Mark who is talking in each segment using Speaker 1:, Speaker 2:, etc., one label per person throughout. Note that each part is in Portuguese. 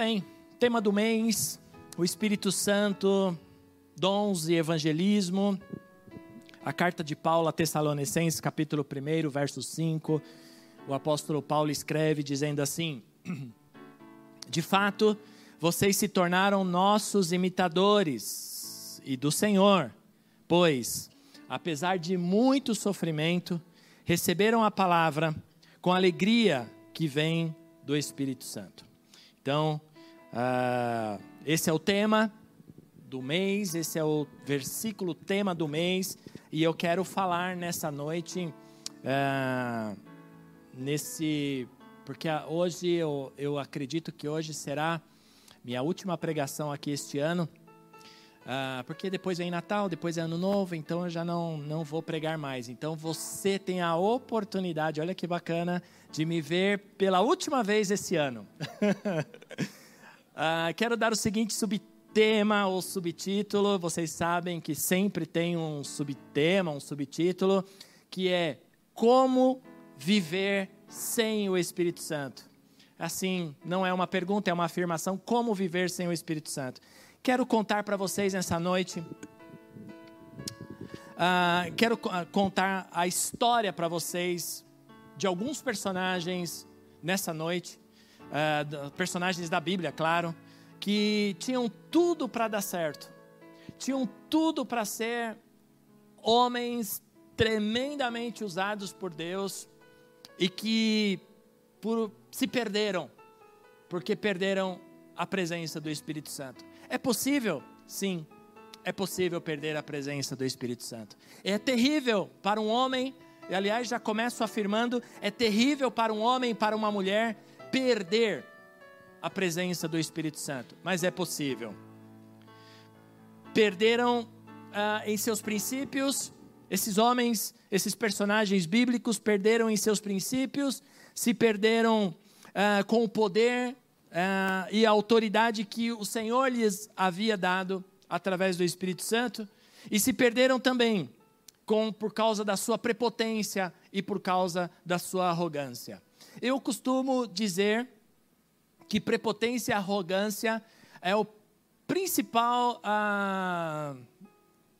Speaker 1: Bem, tema do mês: o Espírito Santo, dons e evangelismo. A carta de Paulo a Tessalonicenses, capítulo 1, verso 5. O apóstolo Paulo escreve dizendo assim: De fato, vocês se tornaram nossos imitadores e do Senhor, pois, apesar de muito sofrimento, receberam a palavra com alegria que vem do Espírito Santo. Então, uh, esse é o tema do mês, esse é o versículo tema do mês, e eu quero falar nessa noite, uh, nesse, porque hoje eu, eu acredito que hoje será minha última pregação aqui este ano, uh, porque depois vem Natal, depois é Ano Novo, então eu já não, não vou pregar mais. Então você tem a oportunidade, olha que bacana, de me ver pela última vez esse ano. uh, quero dar o seguinte subtema ou subtítulo. Vocês sabem que sempre tem um subtema, um subtítulo, que é Como Viver Sem o Espírito Santo. Assim, não é uma pergunta, é uma afirmação: Como viver sem o Espírito Santo? Quero contar para vocês nessa noite. Uh, quero contar a história para vocês de alguns personagens nessa noite, uh, personagens da Bíblia, claro, que tinham tudo para dar certo, tinham tudo para ser homens tremendamente usados por Deus e que por, se perderam, porque perderam a presença do Espírito Santo. É possível? Sim, é possível perder a presença do Espírito Santo. É terrível para um homem e aliás já começo afirmando, é terrível para um homem, para uma mulher, perder a presença do Espírito Santo, mas é possível. Perderam ah, em seus princípios, esses homens, esses personagens bíblicos perderam em seus princípios, se perderam ah, com o poder ah, e a autoridade que o Senhor lhes havia dado através do Espírito Santo, e se perderam também com, por causa da sua prepotência e por causa da sua arrogância. Eu costumo dizer que prepotência e arrogância é o principal, ah,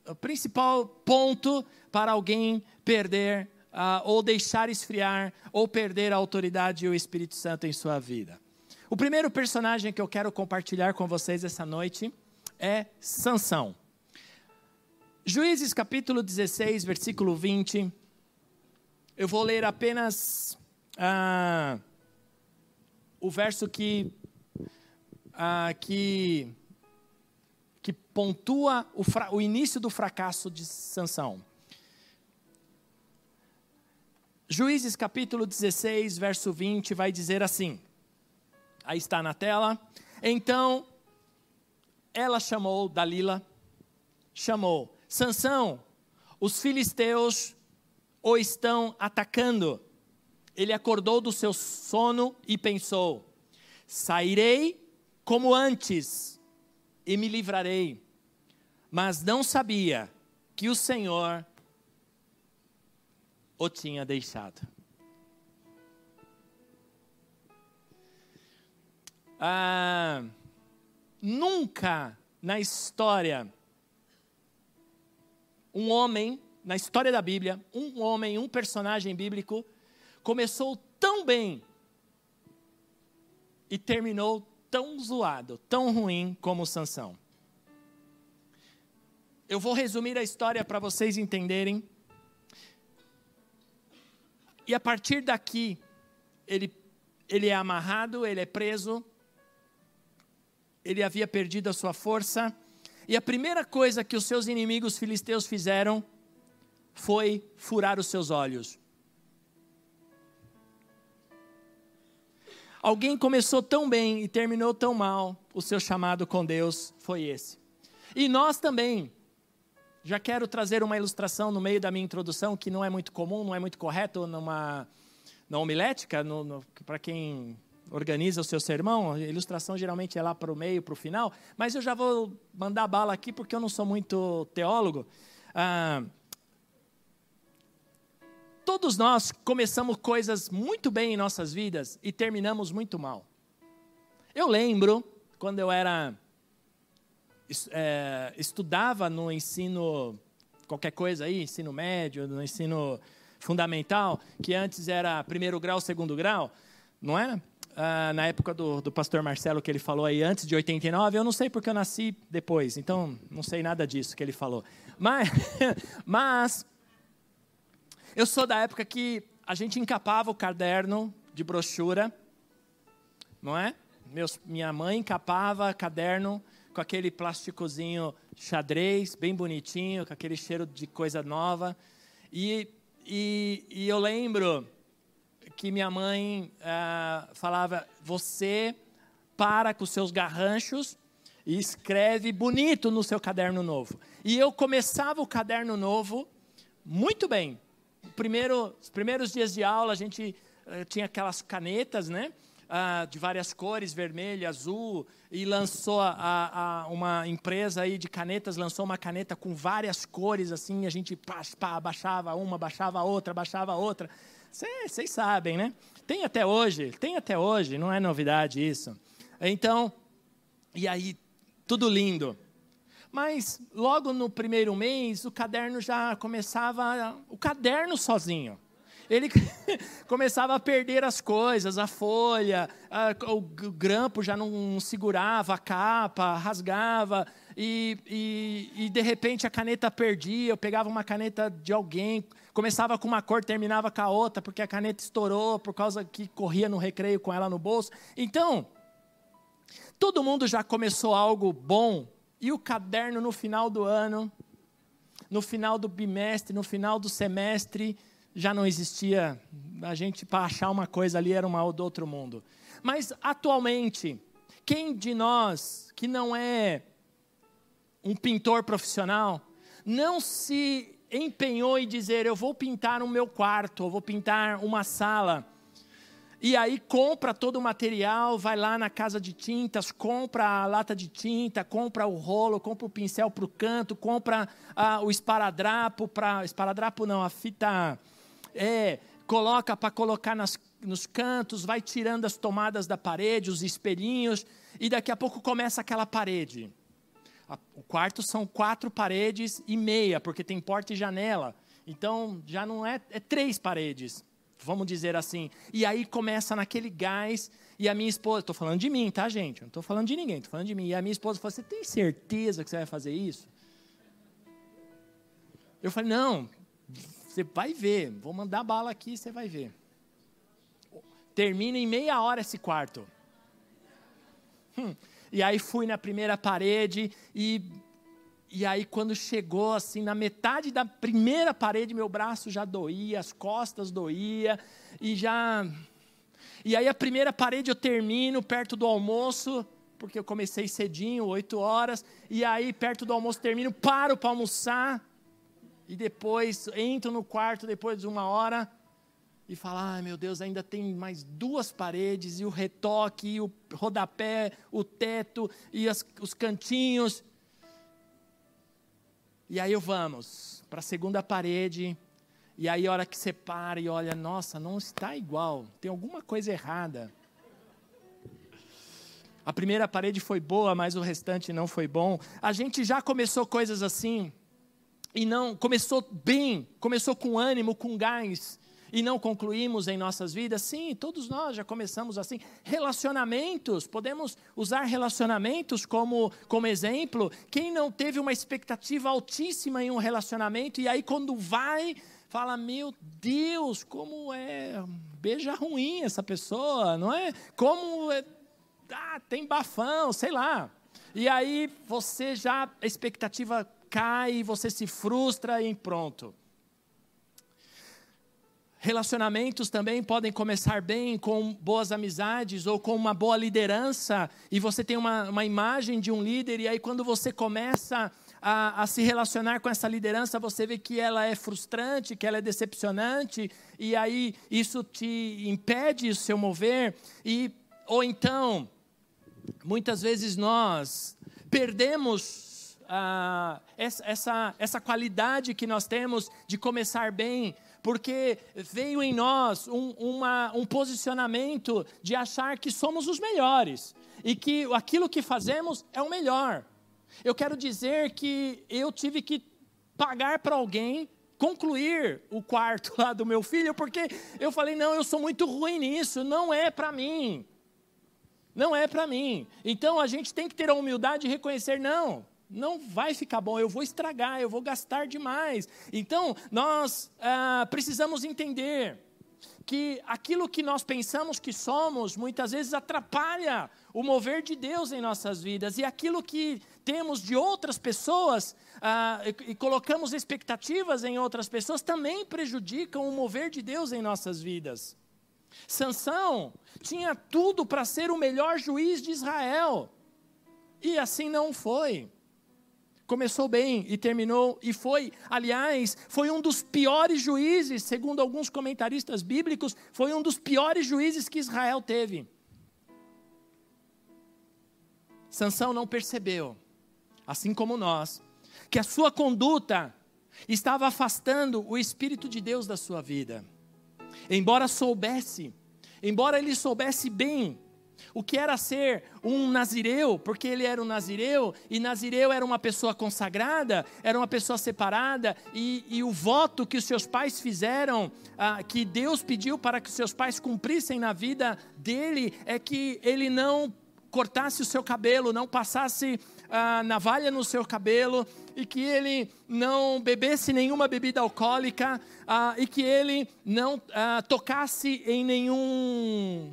Speaker 1: o principal ponto para alguém perder ah, ou deixar esfriar ou perder a autoridade e o Espírito Santo em sua vida. O primeiro personagem que eu quero compartilhar com vocês essa noite é Sansão. Juízes capítulo 16, versículo 20. Eu vou ler apenas ah, o verso que, ah, que, que pontua o, o início do fracasso de Sansão. Juízes capítulo 16, verso 20, vai dizer assim: aí está na tela. Então ela chamou Dalila, chamou Sansão, os filisteus o estão atacando. Ele acordou do seu sono e pensou: Sairei como antes e me livrarei. Mas não sabia que o Senhor o tinha deixado. Ah, nunca na história um homem, na história da Bíblia, um homem, um personagem bíblico, começou tão bem e terminou tão zoado, tão ruim como Sansão. Eu vou resumir a história para vocês entenderem. E a partir daqui, ele, ele é amarrado, ele é preso, ele havia perdido a sua força, e a primeira coisa que os seus inimigos filisteus fizeram foi furar os seus olhos. Alguém começou tão bem e terminou tão mal, o seu chamado com Deus foi esse. E nós também. Já quero trazer uma ilustração no meio da minha introdução, que não é muito comum, não é muito correto numa, na homilética, para quem organiza o seu sermão, a ilustração geralmente é lá para o meio, para o final, mas eu já vou mandar bala aqui porque eu não sou muito teólogo. Ah, todos nós começamos coisas muito bem em nossas vidas e terminamos muito mal. Eu lembro, quando eu era. É, estudava no ensino, qualquer coisa aí, ensino médio, no ensino fundamental, que antes era primeiro grau, segundo grau, não era? Ah, na época do, do pastor Marcelo, que ele falou aí antes de 89, eu não sei porque eu nasci depois, então não sei nada disso que ele falou. Mas, mas eu sou da época que a gente encapava o caderno de brochura, não é? Meus, minha mãe encapava caderno com aquele plásticozinho xadrez, bem bonitinho, com aquele cheiro de coisa nova. E, e, e eu lembro que minha mãe ah, falava: você para com seus garranchos e escreve bonito no seu caderno novo. E eu começava o caderno novo muito bem primeiro, os primeiros dias de aula, a gente uh, tinha aquelas canetas, né? Uh, de várias cores, vermelho, azul, e lançou a, a, uma empresa aí de canetas, lançou uma caneta com várias cores, assim, a gente pá, pá, baixava uma, baixava outra, baixava outra. Vocês sabem, né? Tem até hoje, tem até hoje, não é novidade isso. Então, e aí, tudo lindo. Mas logo no primeiro mês, o caderno já começava, o caderno sozinho. Ele começava a perder as coisas, a folha, a, o grampo já não segurava a capa, rasgava, e, e, e de repente a caneta perdia. Eu pegava uma caneta de alguém, começava com uma cor, terminava com a outra, porque a caneta estourou por causa que corria no recreio com ela no bolso. Então, todo mundo já começou algo bom e o caderno no final do ano, no final do bimestre, no final do semestre, já não existia. A gente, para achar uma coisa ali, era uma do outro mundo. Mas, atualmente, quem de nós que não é um pintor profissional, não se empenhou em dizer: eu vou pintar o meu quarto, eu vou pintar uma sala e aí compra todo o material, vai lá na casa de tintas, compra a lata de tinta, compra o rolo, compra o pincel para o canto, compra ah, o esparadrapo para. Esparadrapo não, a fita. É, coloca para colocar nas, nos cantos, vai tirando as tomadas da parede, os espelhinhos, e daqui a pouco começa aquela parede. O quarto são quatro paredes e meia, porque tem porta e janela. Então já não é, é três paredes vamos dizer assim. E aí começa naquele gás, e a minha esposa, estou falando de mim, tá, gente? Não estou falando de ninguém, estou falando de mim. E a minha esposa falou: Você tem certeza que você vai fazer isso? Eu falei: Não, você vai ver, vou mandar bala aqui, você vai ver. Termina em meia hora esse quarto. Hum. E aí fui na primeira parede e e aí, quando chegou assim, na metade da primeira parede, meu braço já doía, as costas doía, e já. E aí, a primeira parede eu termino perto do almoço, porque eu comecei cedinho, oito horas, e aí, perto do almoço, termino, paro para almoçar, e depois entro no quarto depois de uma hora, e falo: ai meu Deus, ainda tem mais duas paredes, e o retoque, e o rodapé, o teto, e as, os cantinhos. E aí vamos para a segunda parede, e aí a hora que você para e olha, nossa, não está igual, tem alguma coisa errada. A primeira parede foi boa, mas o restante não foi bom. A gente já começou coisas assim, e não começou bem, começou com ânimo, com gás, e não concluímos em nossas vidas? Sim, todos nós já começamos assim. Relacionamentos, podemos usar relacionamentos como, como exemplo. Quem não teve uma expectativa altíssima em um relacionamento e aí quando vai, fala: Meu Deus, como é. Beija ruim essa pessoa, não é? Como é. Ah, tem bafão, sei lá. E aí você já, a expectativa cai, você se frustra e pronto. Relacionamentos também podem começar bem com boas amizades ou com uma boa liderança, e você tem uma, uma imagem de um líder, e aí quando você começa a, a, se relacionar com essa liderança, você vê que ela é frustrante, que ela é decepcionante, e aí isso te impede o seu mover, e, ou então, muitas vezes nós perdemos ah, essa, essa, essa qualidade que nós temos de começar bem, porque veio em nós um, uma, um posicionamento de achar que somos os melhores e que aquilo que fazemos é o melhor. Eu quero dizer que eu tive que pagar para alguém concluir o quarto lá do meu filho, porque eu falei: não, eu sou muito ruim nisso, não é para mim. Não é para mim. Então a gente tem que ter a humildade de reconhecer: não, não vai ficar bom, eu vou estragar, eu vou gastar demais. Então, nós ah, precisamos entender que aquilo que nós pensamos que somos, muitas vezes atrapalha o mover de Deus em nossas vidas, e aquilo que temos de outras pessoas ah, e, e colocamos expectativas em outras pessoas também prejudicam o mover de Deus em nossas vidas. Sansão tinha tudo para ser o melhor juiz de Israel, e assim não foi começou bem e terminou, e foi, aliás, foi um dos piores juízes, segundo alguns comentaristas bíblicos, foi um dos piores juízes que Israel teve. Sansão não percebeu, assim como nós, que a sua conduta estava afastando o Espírito de Deus da sua vida. Embora soubesse, embora ele soubesse bem o que era ser um nazireu, porque ele era um nazireu, e nazireu era uma pessoa consagrada, era uma pessoa separada, e, e o voto que os seus pais fizeram, ah, que Deus pediu para que os seus pais cumprissem na vida dele, é que ele não cortasse o seu cabelo, não passasse a navalha no seu cabelo, e que ele não bebesse nenhuma bebida alcoólica, ah, e que ele não ah, tocasse em nenhum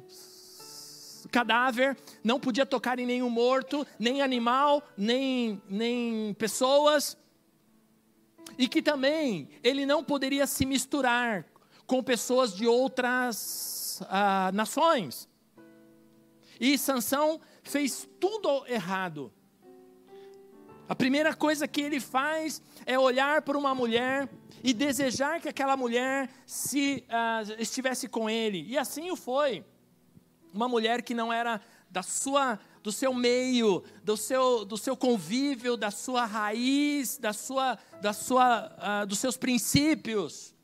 Speaker 1: cadáver, não podia tocar em nenhum morto, nem animal, nem, nem pessoas. E que também ele não poderia se misturar com pessoas de outras ah, nações. E Sansão fez tudo errado. A primeira coisa que ele faz é olhar para uma mulher e desejar que aquela mulher se uh, estivesse com ele. E assim o foi uma mulher que não era da sua do seu meio, do seu, do seu convívio, da sua raiz, da sua, da sua, uh, dos seus princípios.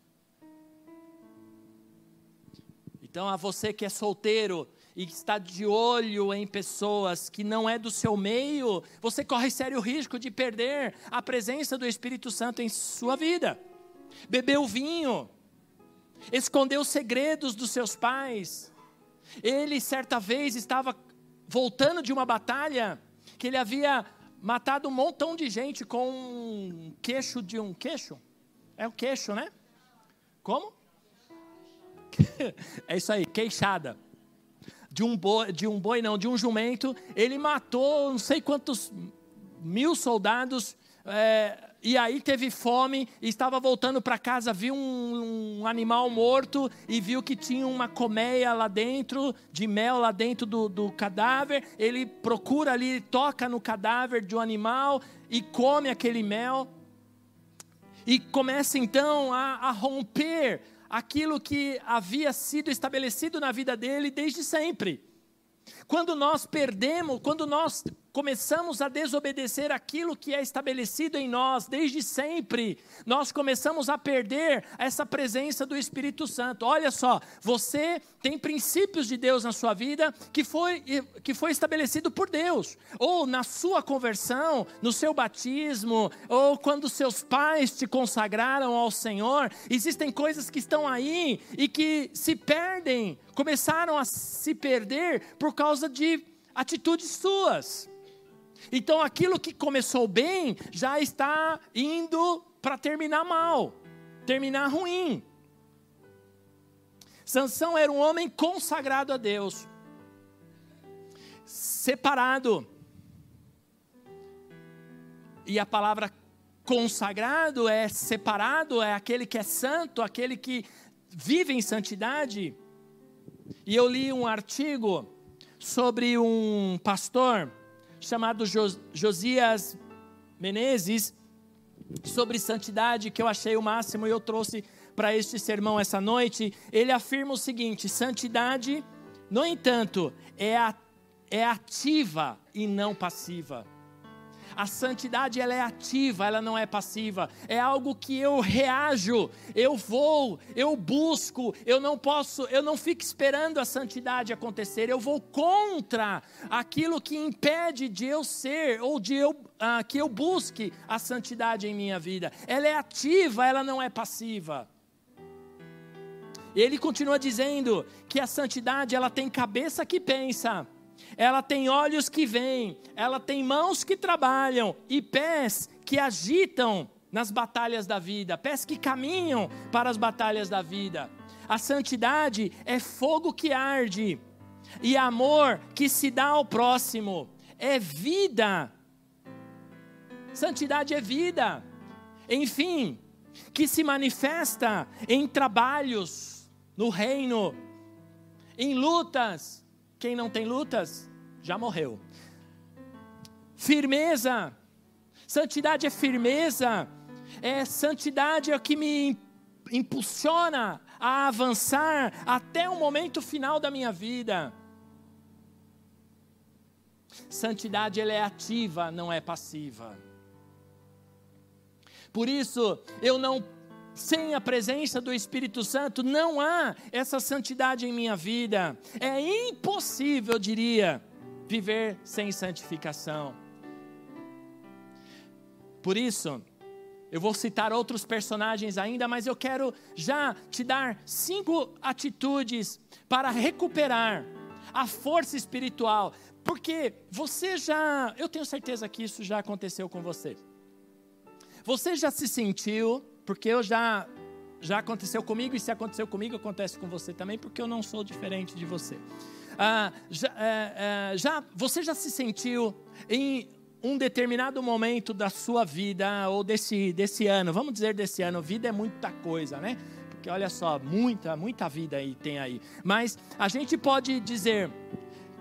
Speaker 1: Então, a você que é solteiro e que está de olho em pessoas que não é do seu meio, você corre sério risco de perder a presença do Espírito Santo em sua vida. Bebeu vinho, escondeu segredos dos seus pais, ele, certa vez, estava voltando de uma batalha que ele havia matado um montão de gente com um queixo de um queixo. É o queixo, né? Como? é isso aí, queixada. De um boi, de um boi não, de um jumento. Ele matou não sei quantos mil soldados. É, e aí teve fome estava voltando para casa, viu um, um, animal morto e viu que tinha uma colmeia lá dentro, de mel lá dentro do, do cadáver. Ele procura ali, toca no cadáver de um animal e come aquele mel. E começa então a, a romper aquilo que havia sido estabelecido na vida dele desde sempre. Quando nós perdemos, quando nós começamos a desobedecer aquilo que é estabelecido em nós desde sempre, nós começamos a perder essa presença do Espírito Santo. Olha só, você tem princípios de Deus na sua vida que foi, que foi estabelecido por Deus, ou na sua conversão, no seu batismo, ou quando seus pais te consagraram ao Senhor, existem coisas que estão aí e que se perdem, começaram a se perder por causa de atitudes suas. Então aquilo que começou bem já está indo para terminar mal, terminar ruim. Sansão era um homem consagrado a Deus, separado. E a palavra consagrado é separado, é aquele que é santo, aquele que vivem em santidade. E eu li um artigo sobre um pastor chamado Josias Menezes sobre santidade que eu achei o máximo e eu trouxe para este sermão essa noite. Ele afirma o seguinte: santidade, no entanto, é, é ativa e não passiva. A santidade ela é ativa, ela não é passiva. É algo que eu reajo, eu vou, eu busco, eu não posso, eu não fico esperando a santidade acontecer. Eu vou contra aquilo que impede de eu ser ou de eu ah, que eu busque a santidade em minha vida. Ela é ativa, ela não é passiva. Ele continua dizendo que a santidade ela tem cabeça que pensa ela tem olhos que veem, ela tem mãos que trabalham e pés que agitam nas batalhas da vida, pés que caminham para as batalhas da vida. A santidade é fogo que arde e amor que se dá ao próximo, é vida. Santidade é vida. Enfim, que se manifesta em trabalhos no reino, em lutas, quem não tem lutas, já morreu. Firmeza. Santidade é firmeza. É santidade é o que me impulsiona a avançar até o momento final da minha vida. Santidade ela é ativa, não é passiva. Por isso, eu não sem a presença do Espírito Santo, não há essa santidade em minha vida. É impossível, eu diria, viver sem santificação. Por isso, eu vou citar outros personagens ainda, mas eu quero já te dar cinco atitudes para recuperar a força espiritual, porque você já, eu tenho certeza que isso já aconteceu com você. Você já se sentiu porque eu já já aconteceu comigo e se aconteceu comigo acontece com você também, porque eu não sou diferente de você. Ah, já, é, é, já, você já se sentiu em um determinado momento da sua vida ou desse desse ano? Vamos dizer desse ano. Vida é muita coisa, né? Porque olha só, muita muita vida aí tem aí. Mas a gente pode dizer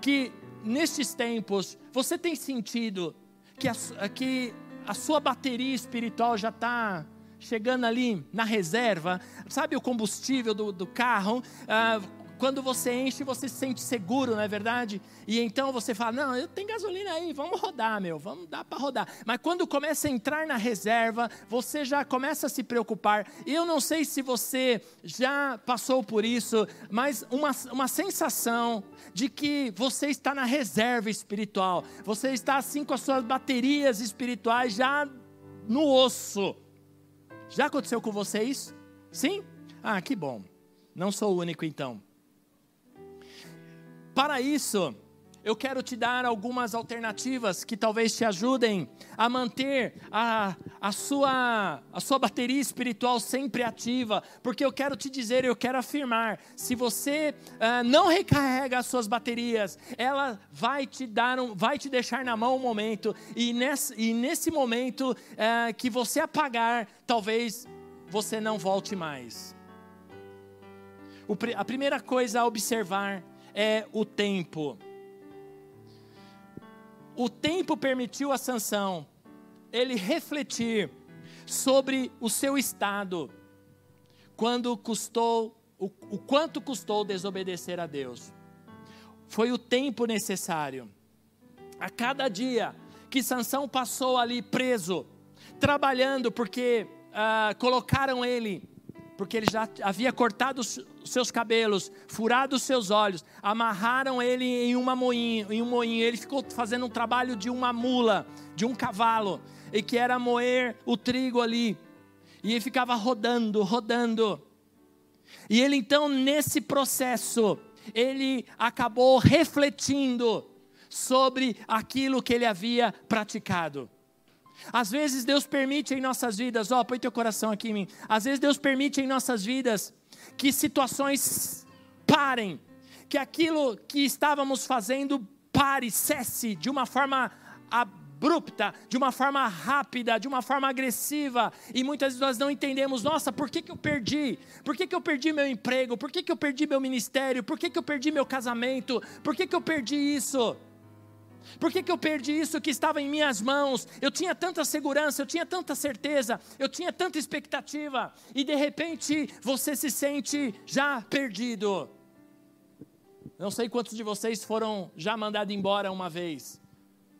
Speaker 1: que nestes tempos você tem sentido que a, que a sua bateria espiritual já está chegando ali na reserva, sabe o combustível do, do carro? Ah, quando você enche, você se sente seguro, não é verdade? E então você fala: Não, eu tenho gasolina aí, vamos rodar, meu, vamos dar para rodar. Mas quando começa a entrar na reserva, você já começa a se preocupar. Eu não sei se você já passou por isso, mas uma, uma sensação de que você está na reserva espiritual, você está assim com as suas baterias espirituais já no osso. Já aconteceu com você isso? Sim? Ah, que bom. Não sou o único então. Para isso, eu quero te dar algumas alternativas que talvez te ajudem a manter a, a, sua, a sua bateria espiritual sempre ativa, porque eu quero te dizer, eu quero afirmar: se você uh, não recarrega as suas baterias, ela vai te dar um, vai te deixar na mão um momento, e nesse, e nesse momento uh, que você apagar, talvez você não volte mais. O, a primeira coisa a observar é o tempo o tempo permitiu a Sansão ele refletir sobre o seu estado quando custou o, o quanto custou desobedecer a Deus. Foi o tempo necessário. A cada dia que Sansão passou ali preso, trabalhando porque ah, colocaram ele porque ele já havia cortado seus cabelos, furado os seus olhos, amarraram ele em, uma moinho, em um moinho. Ele ficou fazendo um trabalho de uma mula, de um cavalo, e que era moer o trigo ali. E ele ficava rodando, rodando. E ele então, nesse processo, ele acabou refletindo sobre aquilo que ele havia praticado. Às vezes Deus permite em nossas vidas, ó, põe teu coração aqui em mim. Às vezes Deus permite em nossas vidas que situações parem, que aquilo que estávamos fazendo pare, cesse de uma forma abrupta, de uma forma rápida, de uma forma agressiva. E muitas vezes nós não entendemos, nossa, por que, que eu perdi? Por que, que eu perdi meu emprego? Por que, que eu perdi meu ministério? Por que, que eu perdi meu casamento? Por que, que eu perdi isso? Por que, que eu perdi isso que estava em minhas mãos? Eu tinha tanta segurança, eu tinha tanta certeza, eu tinha tanta expectativa, e de repente você se sente já perdido. Não sei quantos de vocês foram já mandados embora uma vez.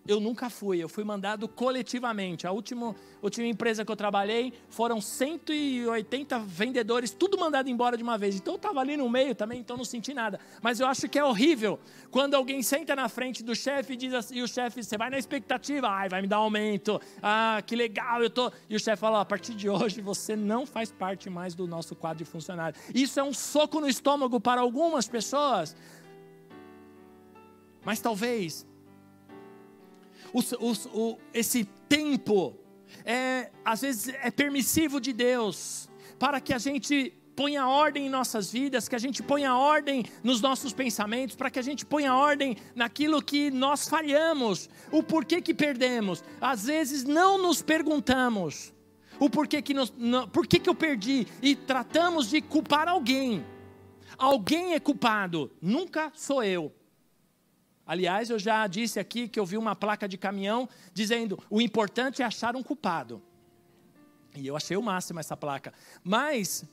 Speaker 1: Eu nunca fui, eu fui mandado coletivamente. A última, última empresa que eu trabalhei foram 180 vendedores, tudo mandado embora de uma vez. Então eu estava ali no meio também, então não senti nada. Mas eu acho que é horrível quando alguém senta na frente do chefe e diz assim, e o chefe, você vai na expectativa, ai, vai me dar aumento, ah, que legal, eu tô. E o chefe fala, a partir de hoje você não faz parte mais do nosso quadro de funcionário. Isso é um soco no estômago para algumas pessoas. Mas talvez o, esse tempo é, às vezes é permissivo de Deus para que a gente ponha ordem em nossas vidas, que a gente ponha ordem nos nossos pensamentos, para que a gente ponha ordem naquilo que nós falhamos, o porquê que perdemos. Às vezes não nos perguntamos o porquê que, nos, porquê que eu perdi e tratamos de culpar alguém. Alguém é culpado, nunca sou eu. Aliás, eu já disse aqui que eu vi uma placa de caminhão dizendo: o importante é achar um culpado. E eu achei o máximo essa placa. Mas,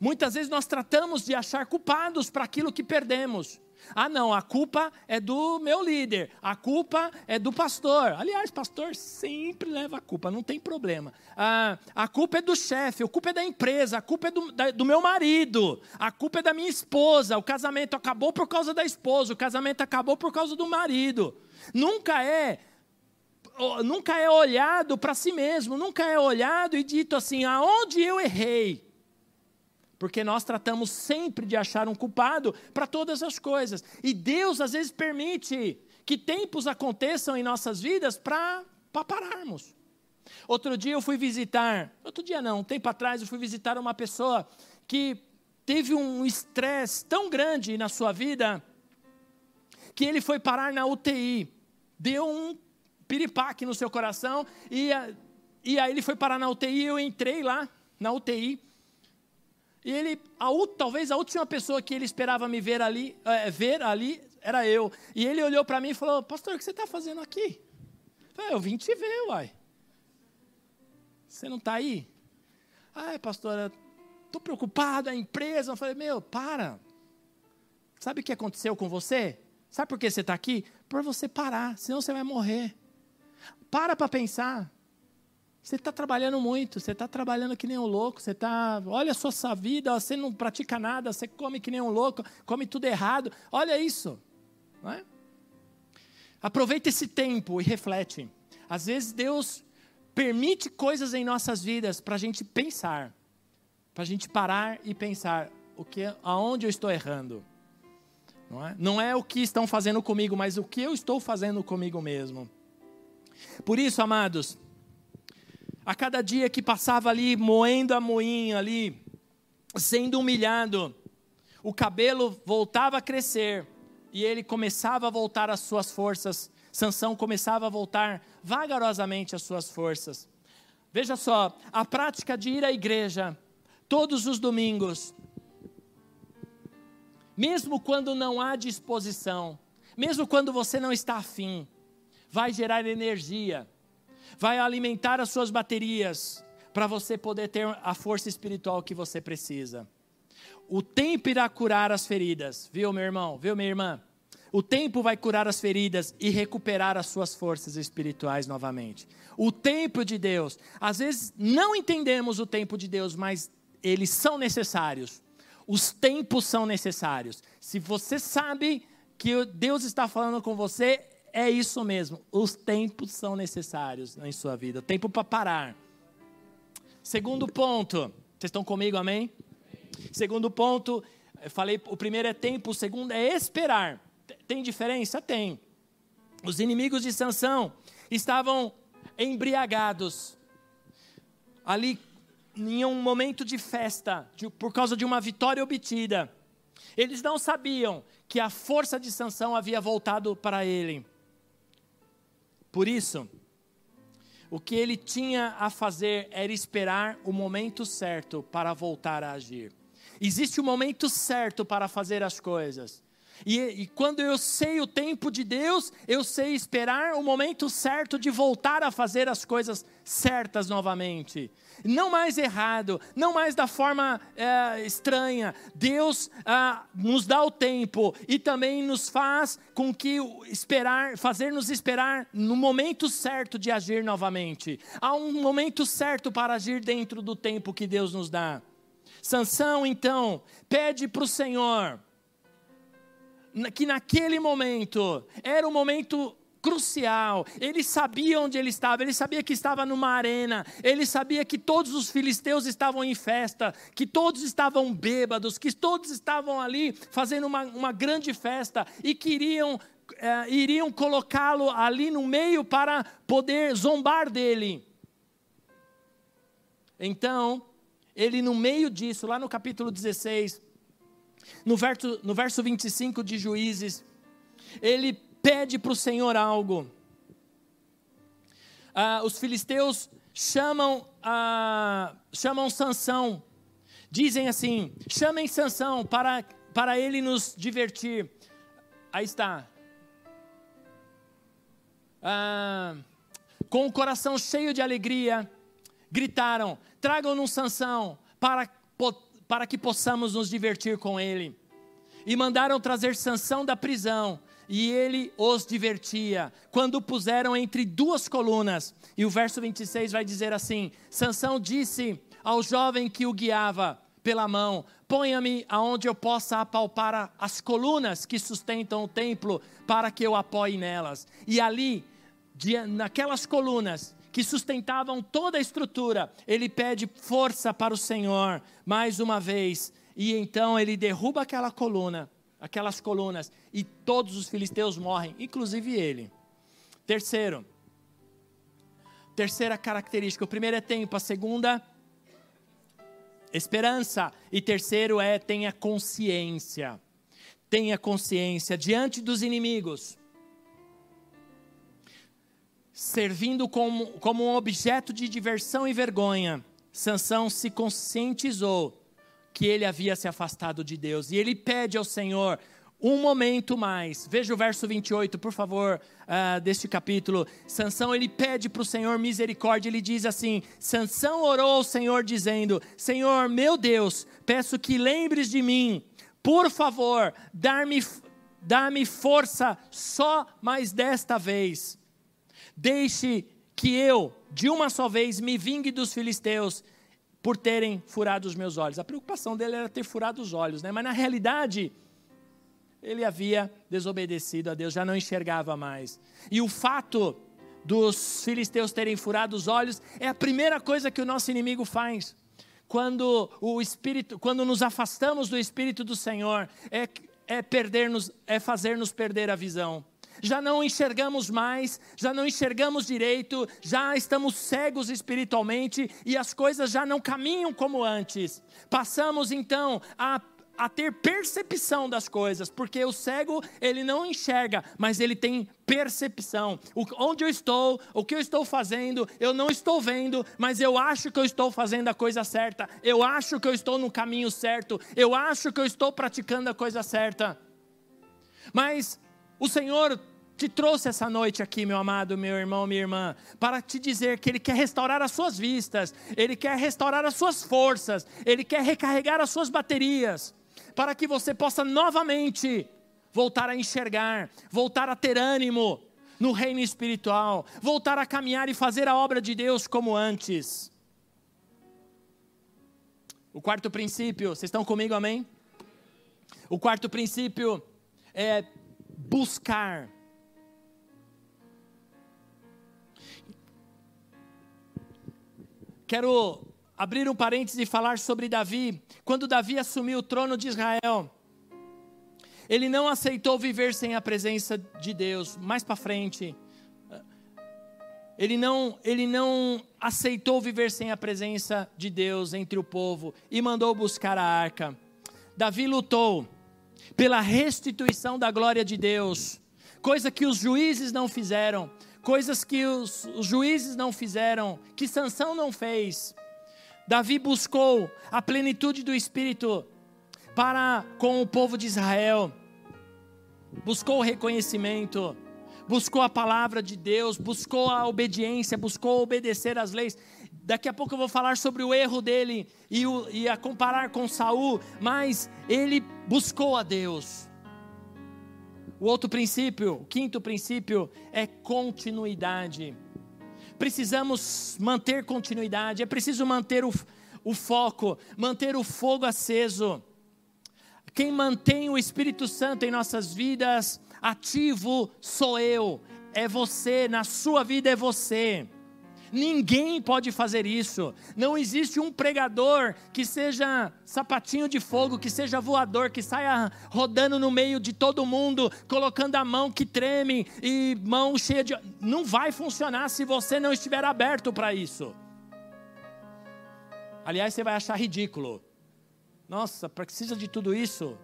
Speaker 1: muitas vezes nós tratamos de achar culpados para aquilo que perdemos. Ah, não, a culpa é do meu líder, a culpa é do pastor. Aliás, pastor sempre leva a culpa, não tem problema. Ah, a culpa é do chefe, a culpa é da empresa, a culpa é do, da, do meu marido, a culpa é da minha esposa. O casamento acabou por causa da esposa, o casamento acabou por causa do marido. Nunca é nunca é olhado para si mesmo, nunca é olhado e dito assim: aonde eu errei? Porque nós tratamos sempre de achar um culpado para todas as coisas. E Deus às vezes permite que tempos aconteçam em nossas vidas para pararmos. Outro dia eu fui visitar, outro dia não, um tempo atrás eu fui visitar uma pessoa que teve um estresse tão grande na sua vida que ele foi parar na UTI. Deu um piripaque no seu coração e, e aí ele foi parar na UTI. Eu entrei lá na UTI e ele, a, talvez a última pessoa que ele esperava me ver ali, é, ver ali, era eu. E ele olhou para mim e falou: Pastor, o que você está fazendo aqui? Eu, falei, eu vim te ver, uai. Você não está aí? Ah, pastor, estou preocupado, a empresa. Eu falei: Meu, para. Sabe o que aconteceu com você? Sabe por que você está aqui? Por você parar, senão você vai morrer. Para para pensar. Você está trabalhando muito, você está trabalhando que nem um louco, você está. Olha a sua vida, você não pratica nada, você come que nem um louco, come tudo errado. Olha isso. Não é? Aproveita esse tempo e reflete. Às vezes Deus permite coisas em nossas vidas para a gente pensar, para a gente parar e pensar o que, aonde eu estou errando. Não é? não é o que estão fazendo comigo, mas o que eu estou fazendo comigo mesmo. Por isso, amados, a cada dia que passava ali, moendo a moinha ali, sendo humilhado, o cabelo voltava a crescer e ele começava a voltar às suas forças. Sansão começava a voltar vagarosamente às suas forças. Veja só, a prática de ir à igreja todos os domingos, mesmo quando não há disposição, mesmo quando você não está afim, vai gerar energia vai alimentar as suas baterias para você poder ter a força espiritual que você precisa. O tempo irá curar as feridas, viu, meu irmão? Viu, minha irmã? O tempo vai curar as feridas e recuperar as suas forças espirituais novamente. O tempo de Deus. Às vezes não entendemos o tempo de Deus, mas eles são necessários. Os tempos são necessários. Se você sabe que Deus está falando com você, é isso mesmo. Os tempos são necessários em sua vida. Tempo para parar. Segundo ponto. Vocês estão comigo, amém? Segundo ponto, eu falei, o primeiro é tempo, o segundo é esperar. Tem diferença? Tem. Os inimigos de Sansão estavam embriagados. Ali em um momento de festa, de, por causa de uma vitória obtida. Eles não sabiam que a força de Sansão havia voltado para ele. Por isso, o que ele tinha a fazer era esperar o momento certo para voltar a agir. Existe o momento certo para fazer as coisas. E, e, quando eu sei o tempo de Deus, eu sei esperar o momento certo de voltar a fazer as coisas certas novamente. Não mais errado, não mais da forma é, estranha. Deus ah, nos dá o tempo e também nos faz com que esperar, fazer-nos esperar no momento certo de agir novamente. Há um momento certo para agir dentro do tempo que Deus nos dá. Sansão, então, pede para o Senhor que naquele momento era um momento crucial. Ele sabia onde ele estava, ele sabia que estava numa arena, ele sabia que todos os filisteus estavam em festa, que todos estavam bêbados, que todos estavam ali fazendo uma, uma grande festa e queriam. É, iriam colocá-lo ali no meio para poder zombar dele. Então, ele no meio disso, lá no capítulo 16, no verso, no verso 25 de Juízes, ele pede para o Senhor algo. Ah, os filisteus chamam, ah, chamam Sansão, dizem assim: chamem Sansão para, para ele nos divertir. Aí está. Ah, com o coração cheio de alegria, gritaram: tragam-nos Sansão para para que possamos nos divertir com ele. E mandaram trazer Sansão da prisão, e ele os divertia, quando o puseram entre duas colunas. E o verso 26 vai dizer assim: Sansão disse ao jovem que o guiava pela mão: Ponha-me aonde eu possa apalpar as colunas que sustentam o templo, para que eu apoie nelas. E ali, naquelas colunas, que sustentavam toda a estrutura, ele pede força para o Senhor, mais uma vez, e então ele derruba aquela coluna, aquelas colunas, e todos os filisteus morrem, inclusive ele. Terceiro, terceira característica: o primeiro é tempo, a segunda, esperança, e terceiro é tenha consciência. Tenha consciência diante dos inimigos servindo como, como um objeto de diversão e vergonha, Sansão se conscientizou que ele havia se afastado de Deus e ele pede ao Senhor um momento mais. Veja o verso 28, por favor, uh, deste capítulo. Sansão ele pede para o Senhor misericórdia. Ele diz assim: Sansão orou ao Senhor dizendo: Senhor, meu Deus, peço que lembres de mim. Por favor, dá-me força só mais desta vez. Deixe que eu, de uma só vez, me vingue dos filisteus por terem furado os meus olhos. A preocupação dele era ter furado os olhos, né? mas na realidade, ele havia desobedecido a Deus, já não enxergava mais. E o fato dos filisteus terem furado os olhos é a primeira coisa que o nosso inimigo faz. Quando o espírito, quando nos afastamos do espírito do Senhor, é, é perder-nos, é fazer-nos perder a visão já não enxergamos mais, já não enxergamos direito, já estamos cegos espiritualmente e as coisas já não caminham como antes. Passamos então a a ter percepção das coisas, porque o cego ele não enxerga, mas ele tem percepção. O, onde eu estou, o que eu estou fazendo, eu não estou vendo, mas eu acho que eu estou fazendo a coisa certa. Eu acho que eu estou no caminho certo. Eu acho que eu estou praticando a coisa certa. Mas o Senhor te trouxe essa noite aqui, meu amado, meu irmão, minha irmã, para te dizer que Ele quer restaurar as suas vistas, Ele quer restaurar as suas forças, Ele quer recarregar as suas baterias, para que você possa novamente voltar a enxergar, voltar a ter ânimo no reino espiritual, voltar a caminhar e fazer a obra de Deus como antes. O quarto princípio, vocês estão comigo, amém? O quarto princípio é buscar. Quero abrir um parênteses e falar sobre Davi. Quando Davi assumiu o trono de Israel, ele não aceitou viver sem a presença de Deus. Mais para frente, ele não, ele não aceitou viver sem a presença de Deus entre o povo e mandou buscar a arca. Davi lutou pela restituição da glória de Deus, coisa que os juízes não fizeram, coisas que os, os juízes não fizeram, que Sansão não fez. Davi buscou a plenitude do Espírito para com o povo de Israel, buscou o reconhecimento, buscou a palavra de Deus, buscou a obediência, buscou obedecer às leis. Daqui a pouco eu vou falar sobre o erro dele e, o, e a comparar com Saul, mas ele buscou a Deus. O outro princípio, o quinto princípio, é continuidade. Precisamos manter continuidade, é preciso manter o, o foco, manter o fogo aceso. Quem mantém o Espírito Santo em nossas vidas ativo sou eu, é você, na sua vida é você. Ninguém pode fazer isso. Não existe um pregador que seja sapatinho de fogo, que seja voador, que saia rodando no meio de todo mundo, colocando a mão que treme e mão cheia de. Não vai funcionar se você não estiver aberto para isso. Aliás, você vai achar ridículo. Nossa, precisa de tudo isso?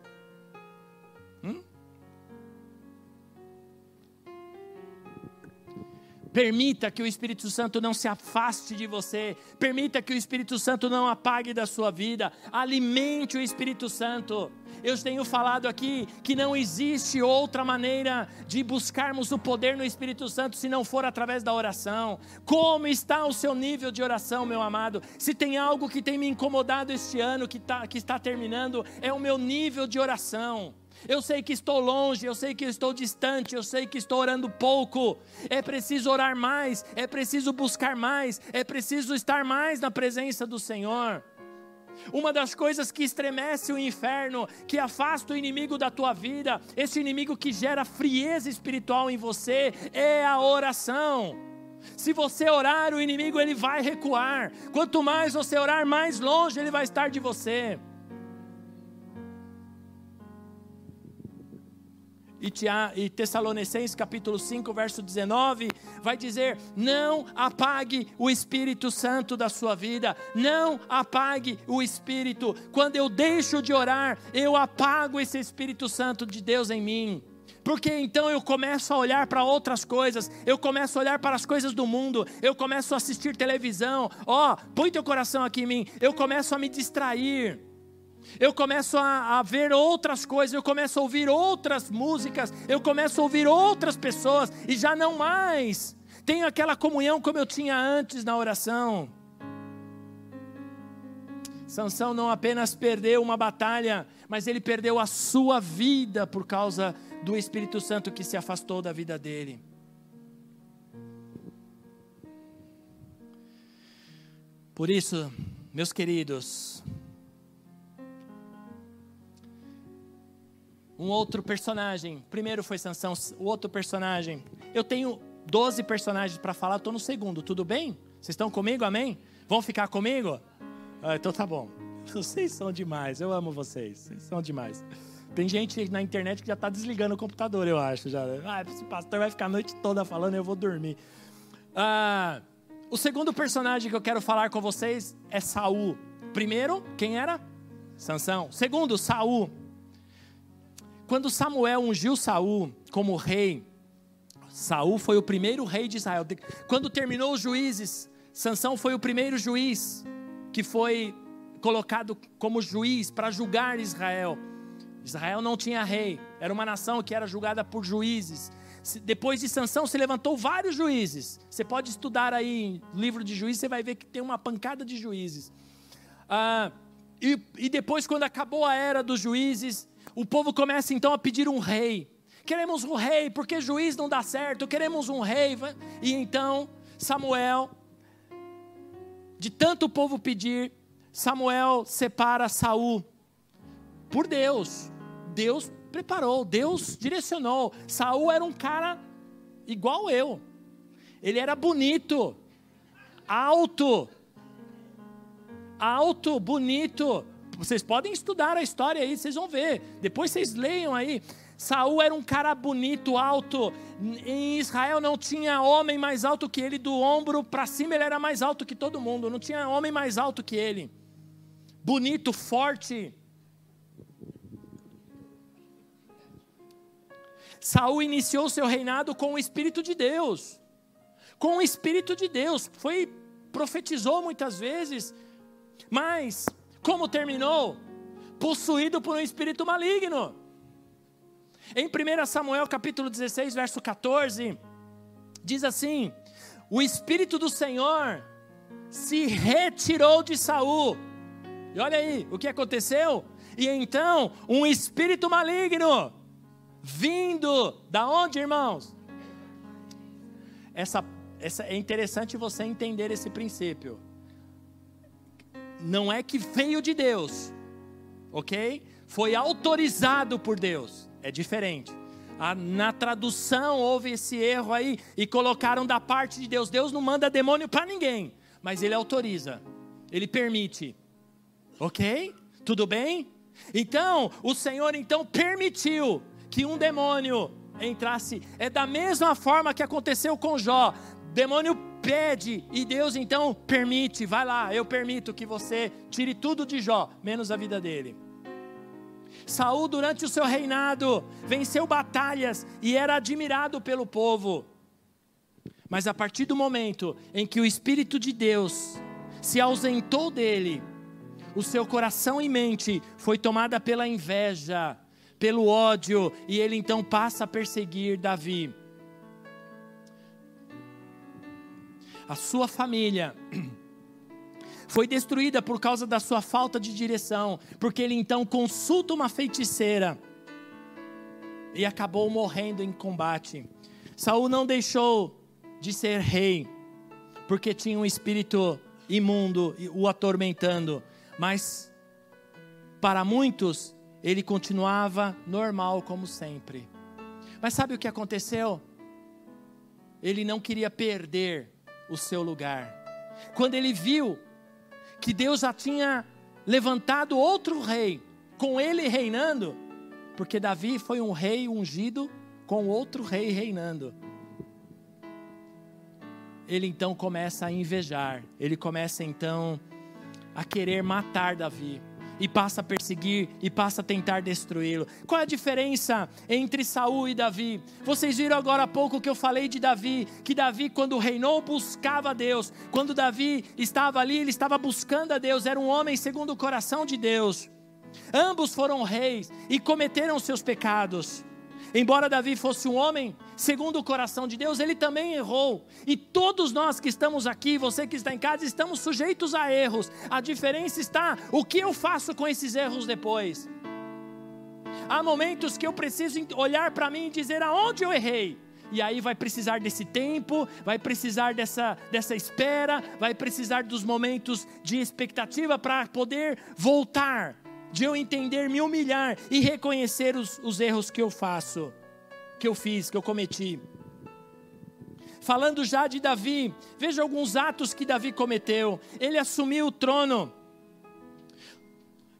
Speaker 1: Permita que o Espírito Santo não se afaste de você. Permita que o Espírito Santo não apague da sua vida. Alimente o Espírito Santo. Eu tenho falado aqui que não existe outra maneira de buscarmos o poder no Espírito Santo se não for através da oração. Como está o seu nível de oração, meu amado? Se tem algo que tem me incomodado este ano, que, tá, que está terminando, é o meu nível de oração. Eu sei que estou longe, eu sei que estou distante, eu sei que estou orando pouco. É preciso orar mais, é preciso buscar mais, é preciso estar mais na presença do Senhor. Uma das coisas que estremece o inferno, que afasta o inimigo da tua vida, esse inimigo que gera frieza espiritual em você, é a oração. Se você orar, o inimigo ele vai recuar. Quanto mais você orar, mais longe ele vai estar de você. E Tessalonicenses capítulo 5, verso 19, vai dizer: Não apague o Espírito Santo da sua vida, não apague o Espírito. Quando eu deixo de orar, eu apago esse Espírito Santo de Deus em mim. Porque então eu começo a olhar para outras coisas, eu começo a olhar para as coisas do mundo, eu começo a assistir televisão, ó, oh, põe teu coração aqui em mim, eu começo a me distrair eu começo a, a, ver outras coisas, eu começo a ouvir outras músicas, eu começo a ouvir outras pessoas, e já não mais tenho aquela comunhão como eu tinha antes na oração. Sansão não apenas perdeu uma batalha, mas ele perdeu a sua vida por causa do Espírito Santo que se afastou da vida dele. Por isso, meus queridos, um outro personagem. Primeiro foi Sansão, o outro personagem. Eu tenho 12 personagens para falar, estou no segundo, tudo bem? Vocês estão comigo, amém? Vão ficar comigo? Ah, então tá bom. Vocês são demais, eu amo vocês, vocês são demais. Tem gente na internet que já está desligando o computador, eu acho. Já. Ah, esse pastor vai ficar a noite toda falando, eu vou dormir. Ah, o segundo personagem que eu quero falar com vocês é Saul. Primeiro, quem era? Sansão. Segundo, Saul. Quando Samuel ungiu Saul como rei, Saul foi o primeiro rei de Israel. Quando terminou os juízes, Sansão foi o primeiro juiz que foi colocado como juiz para julgar Israel. Israel não tinha rei, era uma nação que era julgada por juízes. Depois de Sansão se levantou vários juízes. Você pode estudar aí livro de juízes, você vai ver que tem uma pancada de juízes. Ah, e, e depois, quando acabou a era dos juízes, o povo começa então a pedir um rei. Queremos um rei, porque juiz não dá certo, queremos um rei. E então Samuel, de tanto o povo pedir, Samuel separa Saul por Deus. Deus preparou, Deus direcionou. Saul era um cara igual eu. Ele era bonito, alto, alto, bonito, vocês podem estudar a história aí, vocês vão ver. Depois vocês leiam aí. Saul era um cara bonito, alto. Em Israel não tinha homem mais alto que ele, do ombro para cima ele era mais alto que todo mundo. Não tinha homem mais alto que ele. Bonito, forte. Saul iniciou seu reinado com o Espírito de Deus. com o Espírito de Deus, foi profetizou muitas vezes, mas como terminou? Possuído por um espírito maligno. Em 1 Samuel capítulo 16, verso 14, diz assim: O espírito do Senhor se retirou de Saul. E olha aí, o que aconteceu? E então, um espírito maligno vindo da onde, irmãos? Essa, essa é interessante você entender esse princípio. Não é que veio de Deus, ok? Foi autorizado por Deus. É diferente. Ah, na tradução houve esse erro aí e colocaram da parte de Deus. Deus não manda demônio para ninguém, mas Ele autoriza, Ele permite. Ok? Tudo bem? Então, o Senhor então permitiu que um demônio entrasse. É da mesma forma que aconteceu com Jó. Demônio pede e Deus então permite. Vai lá, eu permito que você tire tudo de Jó, menos a vida dele. Saul durante o seu reinado venceu batalhas e era admirado pelo povo. Mas a partir do momento em que o espírito de Deus se ausentou dele, o seu coração e mente foi tomada pela inveja, pelo ódio, e ele então passa a perseguir Davi. A sua família foi destruída por causa da sua falta de direção, porque ele então consulta uma feiticeira e acabou morrendo em combate. Saul não deixou de ser rei, porque tinha um espírito imundo o atormentando mas para muitos ele continuava normal como sempre. Mas sabe o que aconteceu? Ele não queria perder o seu lugar. Quando ele viu que Deus já tinha levantado outro rei, com ele reinando, porque Davi foi um rei ungido com outro rei reinando. Ele então começa a invejar, ele começa então a querer matar Davi e passa a perseguir e passa a tentar destruí-lo. Qual é a diferença entre Saul e Davi? Vocês viram agora há pouco que eu falei de Davi, que Davi quando reinou buscava a Deus. Quando Davi estava ali, ele estava buscando a Deus, era um homem segundo o coração de Deus. Ambos foram reis e cometeram seus pecados. Embora Davi fosse um homem segundo o coração de Deus, ele também errou. E todos nós que estamos aqui, você que está em casa, estamos sujeitos a erros. A diferença está o que eu faço com esses erros depois. Há momentos que eu preciso olhar para mim e dizer aonde eu errei. E aí vai precisar desse tempo, vai precisar dessa, dessa espera, vai precisar dos momentos de expectativa para poder voltar de eu entender, me humilhar e reconhecer os, os erros que eu faço, que eu fiz, que eu cometi. Falando já de Davi, veja alguns atos que Davi cometeu. Ele assumiu o trono.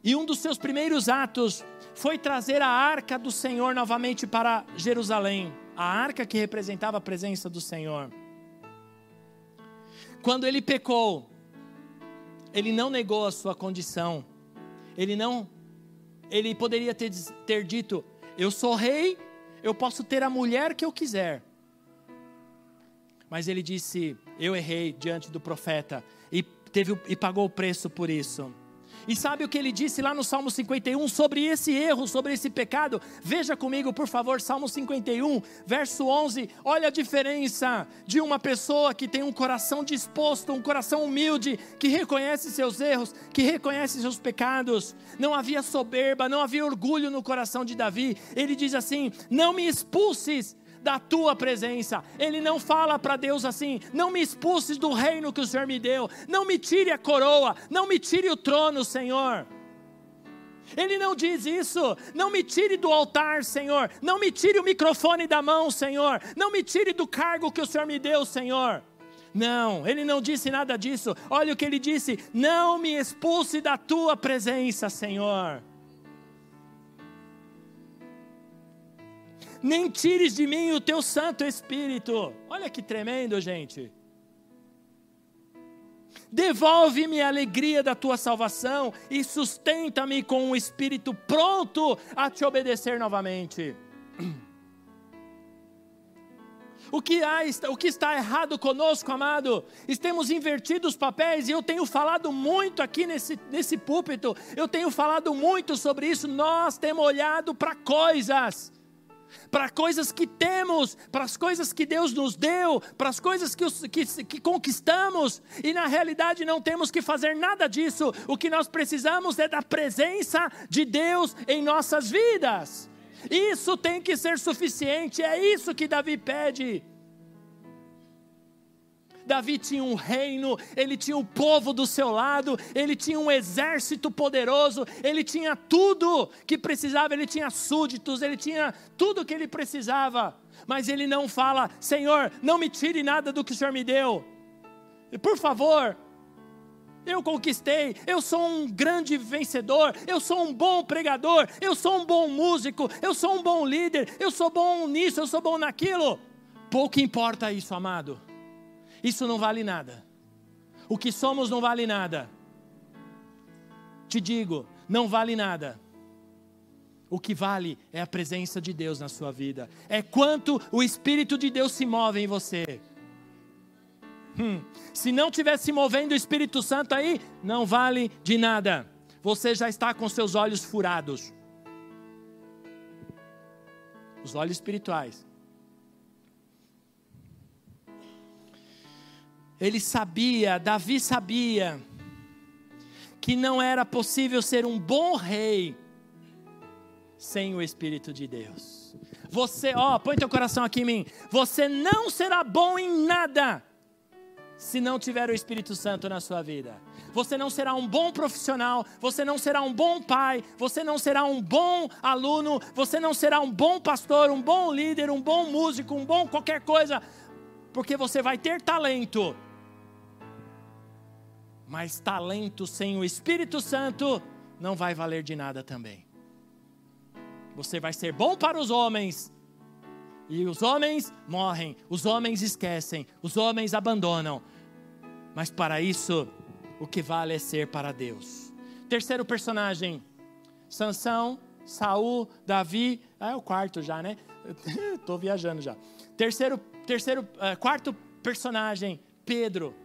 Speaker 1: E um dos seus primeiros atos foi trazer a arca do Senhor novamente para Jerusalém. A arca que representava a presença do Senhor. Quando ele pecou, ele não negou a sua condição ele não, ele poderia ter, ter dito: Eu sou rei, eu posso ter a mulher que eu quiser. Mas ele disse: Eu errei diante do profeta e, teve, e pagou o preço por isso. E sabe o que ele disse lá no Salmo 51 sobre esse erro, sobre esse pecado? Veja comigo, por favor, Salmo 51, verso 11. Olha a diferença de uma pessoa que tem um coração disposto, um coração humilde, que reconhece seus erros, que reconhece seus pecados. Não havia soberba, não havia orgulho no coração de Davi. Ele diz assim: Não me expulses da tua presença. Ele não fala para Deus assim: não me expulses do reino que o Senhor me deu, não me tire a coroa, não me tire o trono, Senhor. Ele não diz isso, não me tire do altar, Senhor, não me tire o microfone da mão, Senhor, não me tire do cargo que o Senhor me deu, Senhor. Não, ele não disse nada disso. Olha o que ele disse: não me expulse da tua presença, Senhor. Nem tires de mim o teu Santo Espírito. Olha que tremendo, gente. Devolve-me a alegria da tua salvação e sustenta-me com um espírito pronto a te obedecer novamente. O que, há, o que está errado conosco, amado? Temos invertido os papéis e eu tenho falado muito aqui nesse, nesse púlpito, eu tenho falado muito sobre isso. Nós temos olhado para coisas para coisas que temos, para as coisas que Deus nos deu, para as coisas que, que, que, conquistamos, e na realidade não temos que fazer nada disso. O que nós precisamos é da presença de Deus em nossas vidas. Isso tem que ser suficiente, é isso que Davi pede. Davi tinha um reino, ele tinha o povo do seu lado, ele tinha um exército poderoso, ele tinha tudo que precisava, ele tinha súditos, ele tinha tudo que ele precisava. Mas ele não fala: Senhor, não me tire nada do que o Senhor me deu. Por favor, eu conquistei, eu sou um grande vencedor, eu sou um bom pregador, eu sou um bom músico, eu sou um bom líder, eu sou bom nisso, eu sou bom naquilo. Pouco importa isso, amado. Isso não vale nada. O que somos não vale nada. Te digo, não vale nada. O que vale é a presença de Deus na sua vida. É quanto o Espírito de Deus se move em você. Hum, se não tivesse se movendo o Espírito Santo aí, não vale de nada. Você já está com seus olhos furados. Os olhos espirituais. Ele sabia, Davi sabia, que não era possível ser um bom rei sem o Espírito de Deus. Você, ó, põe teu coração aqui em mim. Você não será bom em nada se não tiver o Espírito Santo na sua vida. Você não será um bom profissional, você não será um bom pai, você não será um bom aluno, você não será um bom pastor, um bom líder, um bom músico, um bom qualquer coisa, porque você vai ter talento, mas talento sem o Espírito Santo não vai valer de nada também. Você vai ser bom para os homens, e os homens morrem, os homens esquecem, os homens abandonam. Mas para isso, o que vale é ser para Deus. Terceiro personagem, Sansão, Saul, Davi, ah, é o quarto já, né? Estou viajando já. Terceiro, terceiro, uh, quarto personagem, Pedro.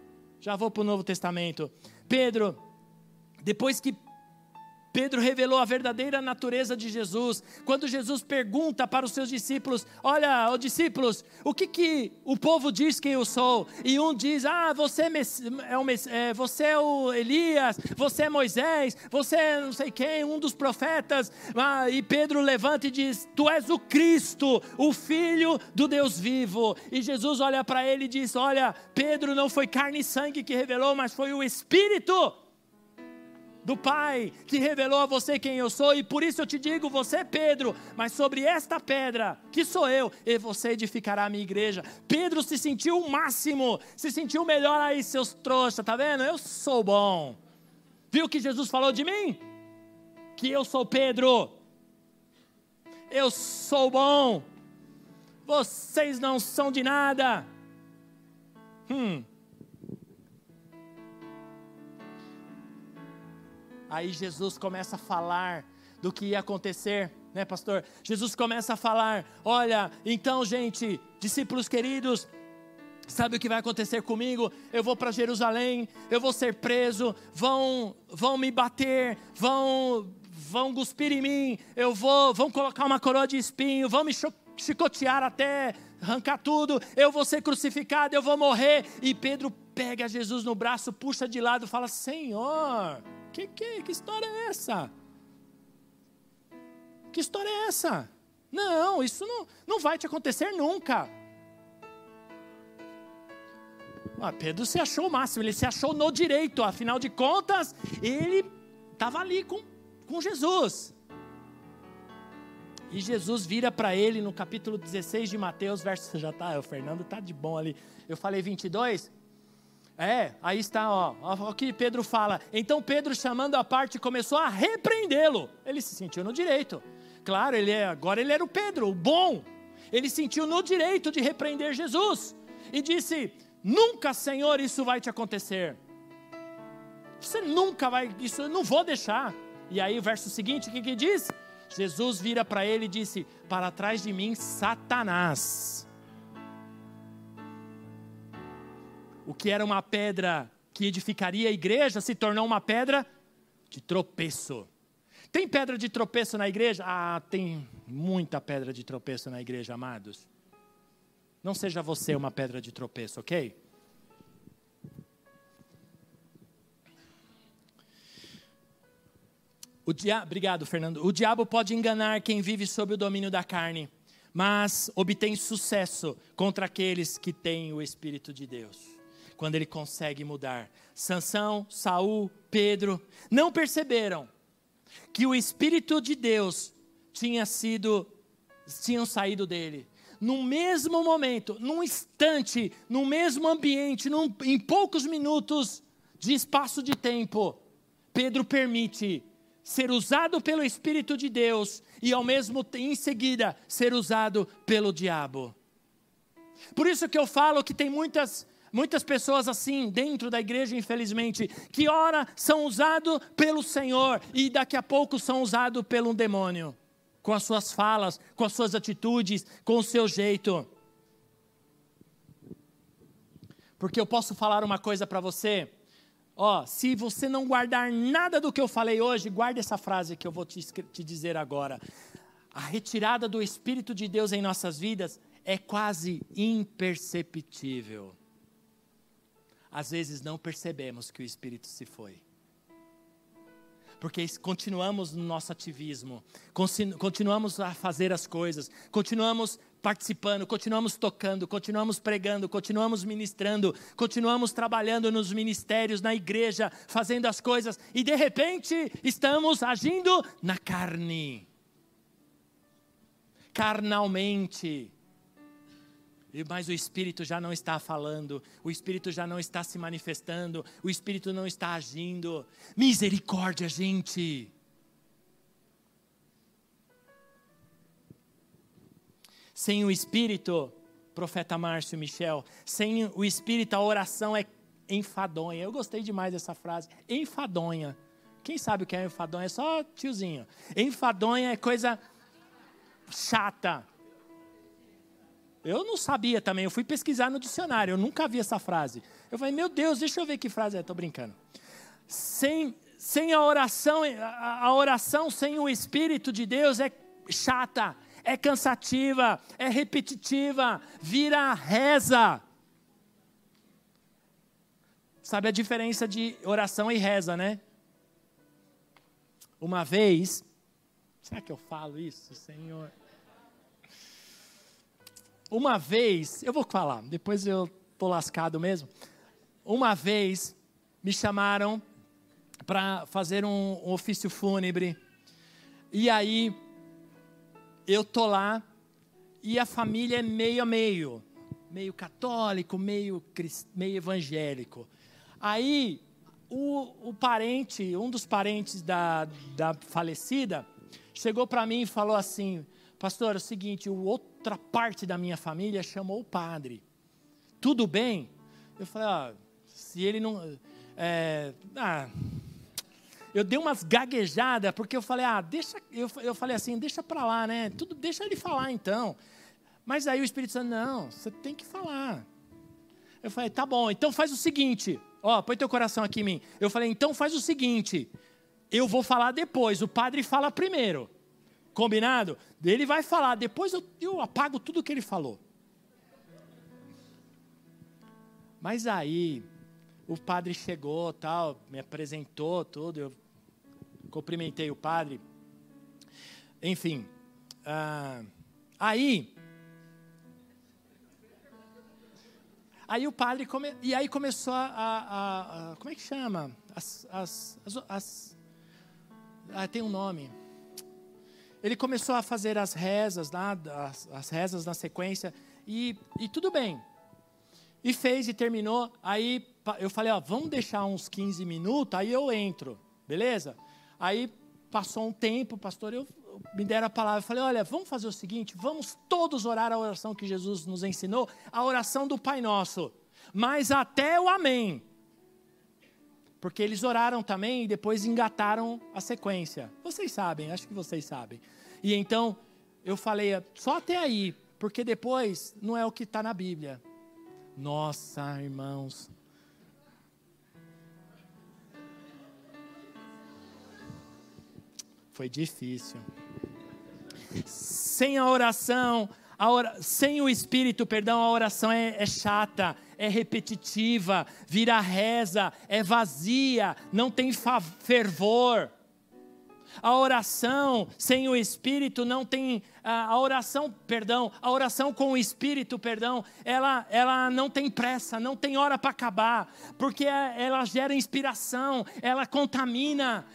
Speaker 1: Já vou para o Novo Testamento. Pedro, depois que Pedro revelou a verdadeira natureza de Jesus. Quando Jesus pergunta para os seus discípulos: Olha, oh, discípulos, o que, que o povo diz que eu sou? E um diz: Ah, você é, o, é, você é o Elias, você é Moisés, você é não sei quem, um dos profetas. Ah, e Pedro levanta e diz: Tu és o Cristo, o Filho do Deus vivo. E Jesus olha para ele e diz: Olha, Pedro não foi carne e sangue que revelou, mas foi o Espírito do Pai que revelou a você quem eu sou, e por isso eu te digo: você é Pedro, mas sobre esta pedra, que sou eu, e você edificará a minha igreja. Pedro se sentiu o máximo, se sentiu melhor aí, seus trouxas, tá vendo? Eu sou bom. Viu o que Jesus falou de mim? Que eu sou Pedro, eu sou bom, vocês não são de nada. Hum. Aí Jesus começa a falar do que ia acontecer, né, pastor? Jesus começa a falar: olha, então, gente, discípulos queridos, Sabe o que vai acontecer comigo? Eu vou para Jerusalém, eu vou ser preso, vão, vão me bater, vão, vão cuspir em mim, eu vou, vão colocar uma coroa de espinho, vão me chicotear até arrancar tudo, eu vou ser crucificado, eu vou morrer. E Pedro pega Jesus no braço, puxa de lado, fala: Senhor, que, que, que história é essa? Que história é essa? Não, isso não, não vai te acontecer nunca. Ah, Pedro se achou o máximo, ele se achou no direito, afinal de contas, ele estava ali com, com Jesus. E Jesus vira para ele no capítulo 16 de Mateus, verso já tá, o Fernando tá de bom ali. Eu falei 22. É, aí está, ó, ó, o que Pedro fala. Então Pedro, chamando a parte, começou a repreendê-lo. Ele se sentiu no direito. Claro, ele é, agora ele era o Pedro, o bom. Ele sentiu no direito de repreender Jesus. E disse: Nunca, Senhor, isso vai te acontecer. Você nunca vai, isso eu não vou deixar. E aí o verso seguinte, o que, que diz? Jesus vira para ele e disse: Para trás de mim, Satanás. O que era uma pedra que edificaria a igreja se tornou uma pedra de tropeço. Tem pedra de tropeço na igreja? Ah, tem muita pedra de tropeço na igreja, amados. Não seja você uma pedra de tropeço, ok? O dia... Obrigado, Fernando. O diabo pode enganar quem vive sob o domínio da carne, mas obtém sucesso contra aqueles que têm o Espírito de Deus. Quando ele consegue mudar. Sansão, Saul, Pedro não perceberam que o Espírito de Deus tinha sido, tinham saído dele. No mesmo momento, num instante, no mesmo ambiente, num, em poucos minutos de espaço de tempo, Pedro permite ser usado pelo Espírito de Deus e ao mesmo em seguida ser usado pelo diabo. Por isso que eu falo que tem muitas muitas pessoas assim dentro da igreja, infelizmente, que ora são usados pelo Senhor e daqui a pouco são usados pelo demônio, com as suas falas, com as suas atitudes, com o seu jeito. Porque eu posso falar uma coisa para você, Ó, se você não guardar nada do que eu falei hoje, guarde essa frase que eu vou te, te dizer agora. A retirada do Espírito de Deus em nossas vidas é quase imperceptível. Às vezes não percebemos que o Espírito se foi. Porque continuamos no nosso ativismo, continuamos a fazer as coisas, continuamos participando, continuamos tocando, continuamos pregando, continuamos ministrando, continuamos trabalhando nos ministérios, na igreja, fazendo as coisas, e de repente estamos agindo na carne, carnalmente mas o Espírito já não está falando, o Espírito já não está se manifestando, o Espírito não está agindo. Misericórdia, gente. Sem o Espírito, profeta Márcio Michel, sem o Espírito a oração é enfadonha. Eu gostei demais dessa frase, enfadonha. Quem sabe o que é enfadonha? É só tiozinho. Enfadonha é coisa chata eu não sabia também, eu fui pesquisar no dicionário, eu nunca vi essa frase. Eu falei, meu Deus, deixa eu ver que frase é, estou brincando. Sem, sem a oração, a, a oração sem o Espírito de Deus é chata, é cansativa, é repetitiva, vira reza. Sabe a diferença de oração e reza, né? Uma vez, será que eu falo isso, Senhor? Uma vez, eu vou falar, depois eu tô lascado mesmo. Uma vez me chamaram para fazer um, um ofício fúnebre. E aí eu tô lá e a família é meio a meio, meio católico, meio, meio evangélico. Aí o, o parente, um dos parentes da, da falecida, chegou para mim e falou assim: Pastor, é o seguinte, outra parte da minha família chamou o padre. Tudo bem? Eu falei, ah, se ele não. É, ah, eu dei umas gaguejadas, porque eu falei, ah, deixa. Eu, eu falei assim, deixa para lá, né? Tudo, deixa ele falar então. Mas aí o Espírito Santo, não, você tem que falar. Eu falei, tá bom, então faz o seguinte, ó, põe teu coração aqui em mim. Eu falei, então faz o seguinte, eu vou falar depois, o padre fala primeiro. Combinado? Ele vai falar, depois eu, eu apago tudo que ele falou. Mas aí, o padre chegou, tal, me apresentou tudo, eu cumprimentei o padre. Enfim, ah, aí, aí o padre come, e aí começou a, a, a, como é que chama? As, as, as, as ah, tem um nome ele começou a fazer as rezas, lá, as, as rezas na sequência, e, e tudo bem. E fez e terminou. Aí eu falei, ó, vamos deixar uns 15 minutos, aí eu entro, beleza? Aí passou um tempo, pastor, eu me deram a palavra, eu falei, olha, vamos fazer o seguinte, vamos todos orar a oração que Jesus nos ensinou, a oração do Pai Nosso, mas até o Amém. Porque eles oraram também e depois engataram a sequência. Vocês sabem, acho que vocês sabem. E então eu falei, só até aí, porque depois não é o que está na Bíblia. Nossa, irmãos. Foi difícil. Sem a oração, a or... sem o Espírito, perdão, a oração é, é chata, é repetitiva, vira reza, é vazia, não tem fervor. A oração sem o Espírito não tem a oração, perdão, a oração com o Espírito, perdão, ela, ela não tem pressa, não tem hora para acabar, porque ela gera inspiração, ela contamina.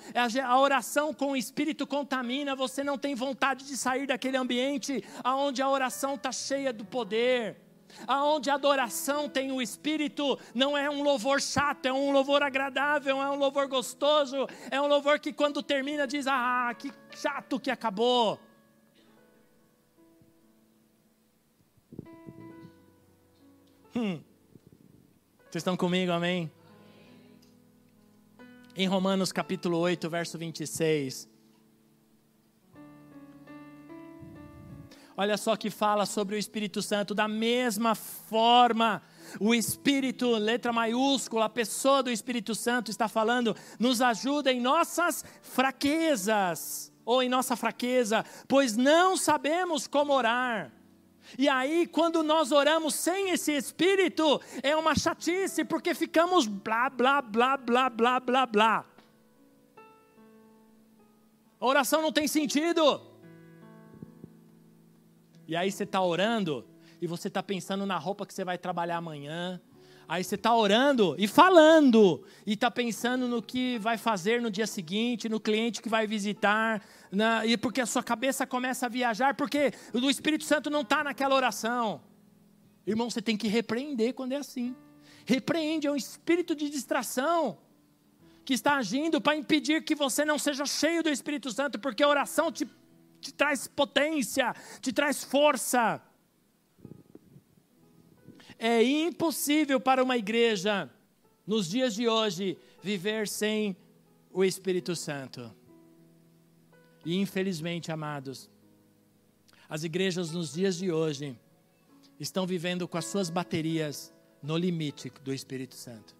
Speaker 1: A oração com o Espírito contamina. Você não tem vontade de sair daquele ambiente aonde a oração está cheia do poder aonde a adoração tem o Espírito, não é um louvor chato, é um louvor agradável, é um louvor gostoso, é um louvor que quando termina diz: Ah, que chato que acabou. Hum. Vocês estão comigo, amém? Em Romanos capítulo 8, verso 26. Olha só que fala sobre o Espírito Santo da mesma forma. O Espírito, letra maiúscula, a pessoa do Espírito Santo está falando, nos ajuda em nossas fraquezas, ou em nossa fraqueza, pois não sabemos como orar. E aí, quando nós oramos sem esse Espírito, é uma chatice, porque ficamos blá, blá, blá, blá, blá, blá, blá. A oração não tem sentido. E aí você está orando e você está pensando na roupa que você vai trabalhar amanhã. Aí você está orando e falando, e está pensando no que vai fazer no dia seguinte, no cliente que vai visitar, na, e porque a sua cabeça começa a viajar, porque o Espírito Santo não está naquela oração. Irmão, você tem que repreender quando é assim. Repreende, é um espírito de distração que está agindo para impedir que você não seja cheio do Espírito Santo, porque a oração te te traz potência, te traz força. É impossível para uma igreja, nos dias de hoje, viver sem o Espírito Santo. E infelizmente, amados, as igrejas nos dias de hoje estão vivendo com as suas baterias no limite do Espírito Santo.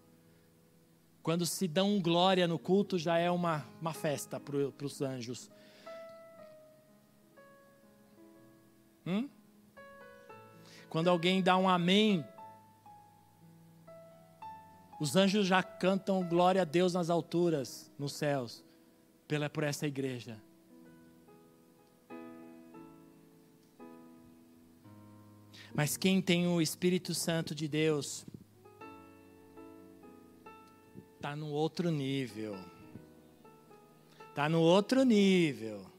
Speaker 1: Quando se dão glória no culto, já é uma, uma festa para os anjos. Hum? Quando alguém dá um amém, os anjos já cantam glória a Deus nas alturas, nos céus, pela, por essa igreja. Mas quem tem o Espírito Santo de Deus, está no outro nível. Está no outro nível.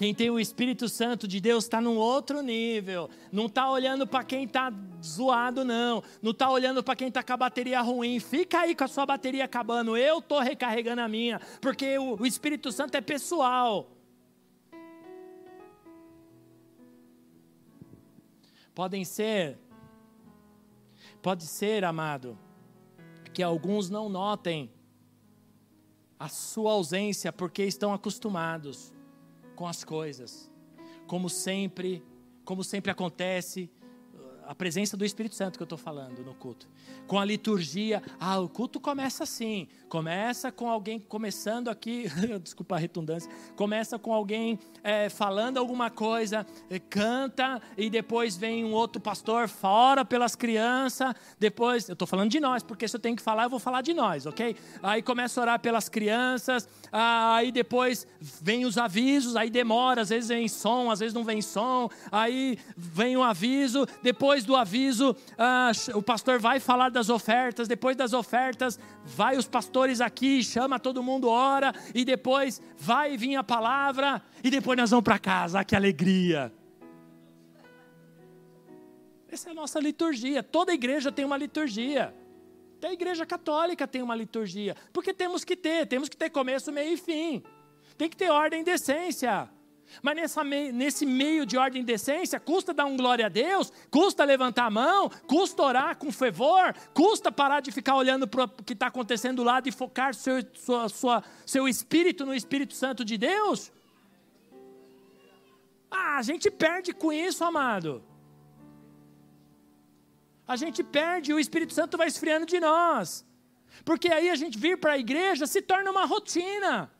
Speaker 1: Quem tem o Espírito Santo de Deus está num outro nível. Não está olhando para quem está zoado, não. Não está olhando para quem está com a bateria ruim. Fica aí com a sua bateria acabando. Eu estou recarregando a minha. Porque o, Espírito Santo é pessoal. Podem ser, pode ser, amado, que alguns não notem a sua ausência porque estão acostumados com as coisas. Como sempre, como sempre acontece, a presença do Espírito Santo que eu estou falando no culto. Com a liturgia, ah, o culto começa assim. Começa com alguém começando aqui, desculpa a redundância, começa com alguém é, falando alguma coisa, é, canta, e depois vem um outro pastor, fora pelas crianças. Depois, eu estou falando de nós, porque se eu tenho que falar, eu vou falar de nós, ok? Aí começa a orar pelas crianças, ah, aí depois vem os avisos, aí demora, às vezes vem som, às vezes não vem som, aí vem o aviso, depois depois do aviso, ah, o pastor vai falar das ofertas. Depois das ofertas, vai os pastores aqui, chama todo mundo, ora. E depois vai vir a palavra. E depois nós vamos para casa. Ah, que alegria! Essa é a nossa liturgia. Toda igreja tem uma liturgia. Até a igreja católica tem uma liturgia. Porque temos que ter, temos que ter começo, meio e fim. Tem que ter ordem e decência. Mas nessa, nesse meio de ordem e decência, custa dar um glória a Deus, custa levantar a mão, custa orar com fervor, custa parar de ficar olhando para o que está acontecendo do lado e focar seu, sua, sua, seu espírito no Espírito Santo de Deus. Ah, a gente perde com isso, amado. A gente perde, o Espírito Santo vai esfriando de nós. Porque aí a gente vir para a igreja se torna uma rotina.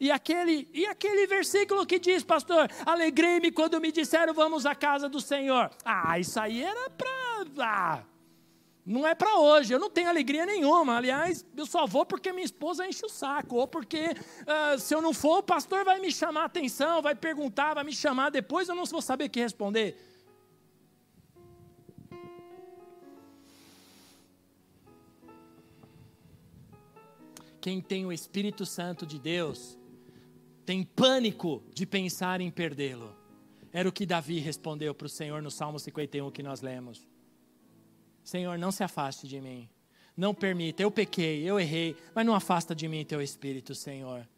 Speaker 1: E aquele, e aquele versículo que diz, pastor, alegrei-me quando me disseram vamos à casa do Senhor. Ah, isso aí era para. Ah, não é para hoje, eu não tenho alegria nenhuma. Aliás, eu só vou porque minha esposa enche o saco, ou porque uh, se eu não for, o pastor vai me chamar a atenção, vai perguntar, vai me chamar depois, eu não vou saber o que responder. Quem tem o Espírito Santo de Deus tem pânico de pensar em perdê-lo. Era o que Davi respondeu para o Senhor no Salmo 51 que nós lemos. Senhor, não se afaste de mim. Não permita, eu pequei, eu errei, mas não afasta de mim teu espírito, Senhor.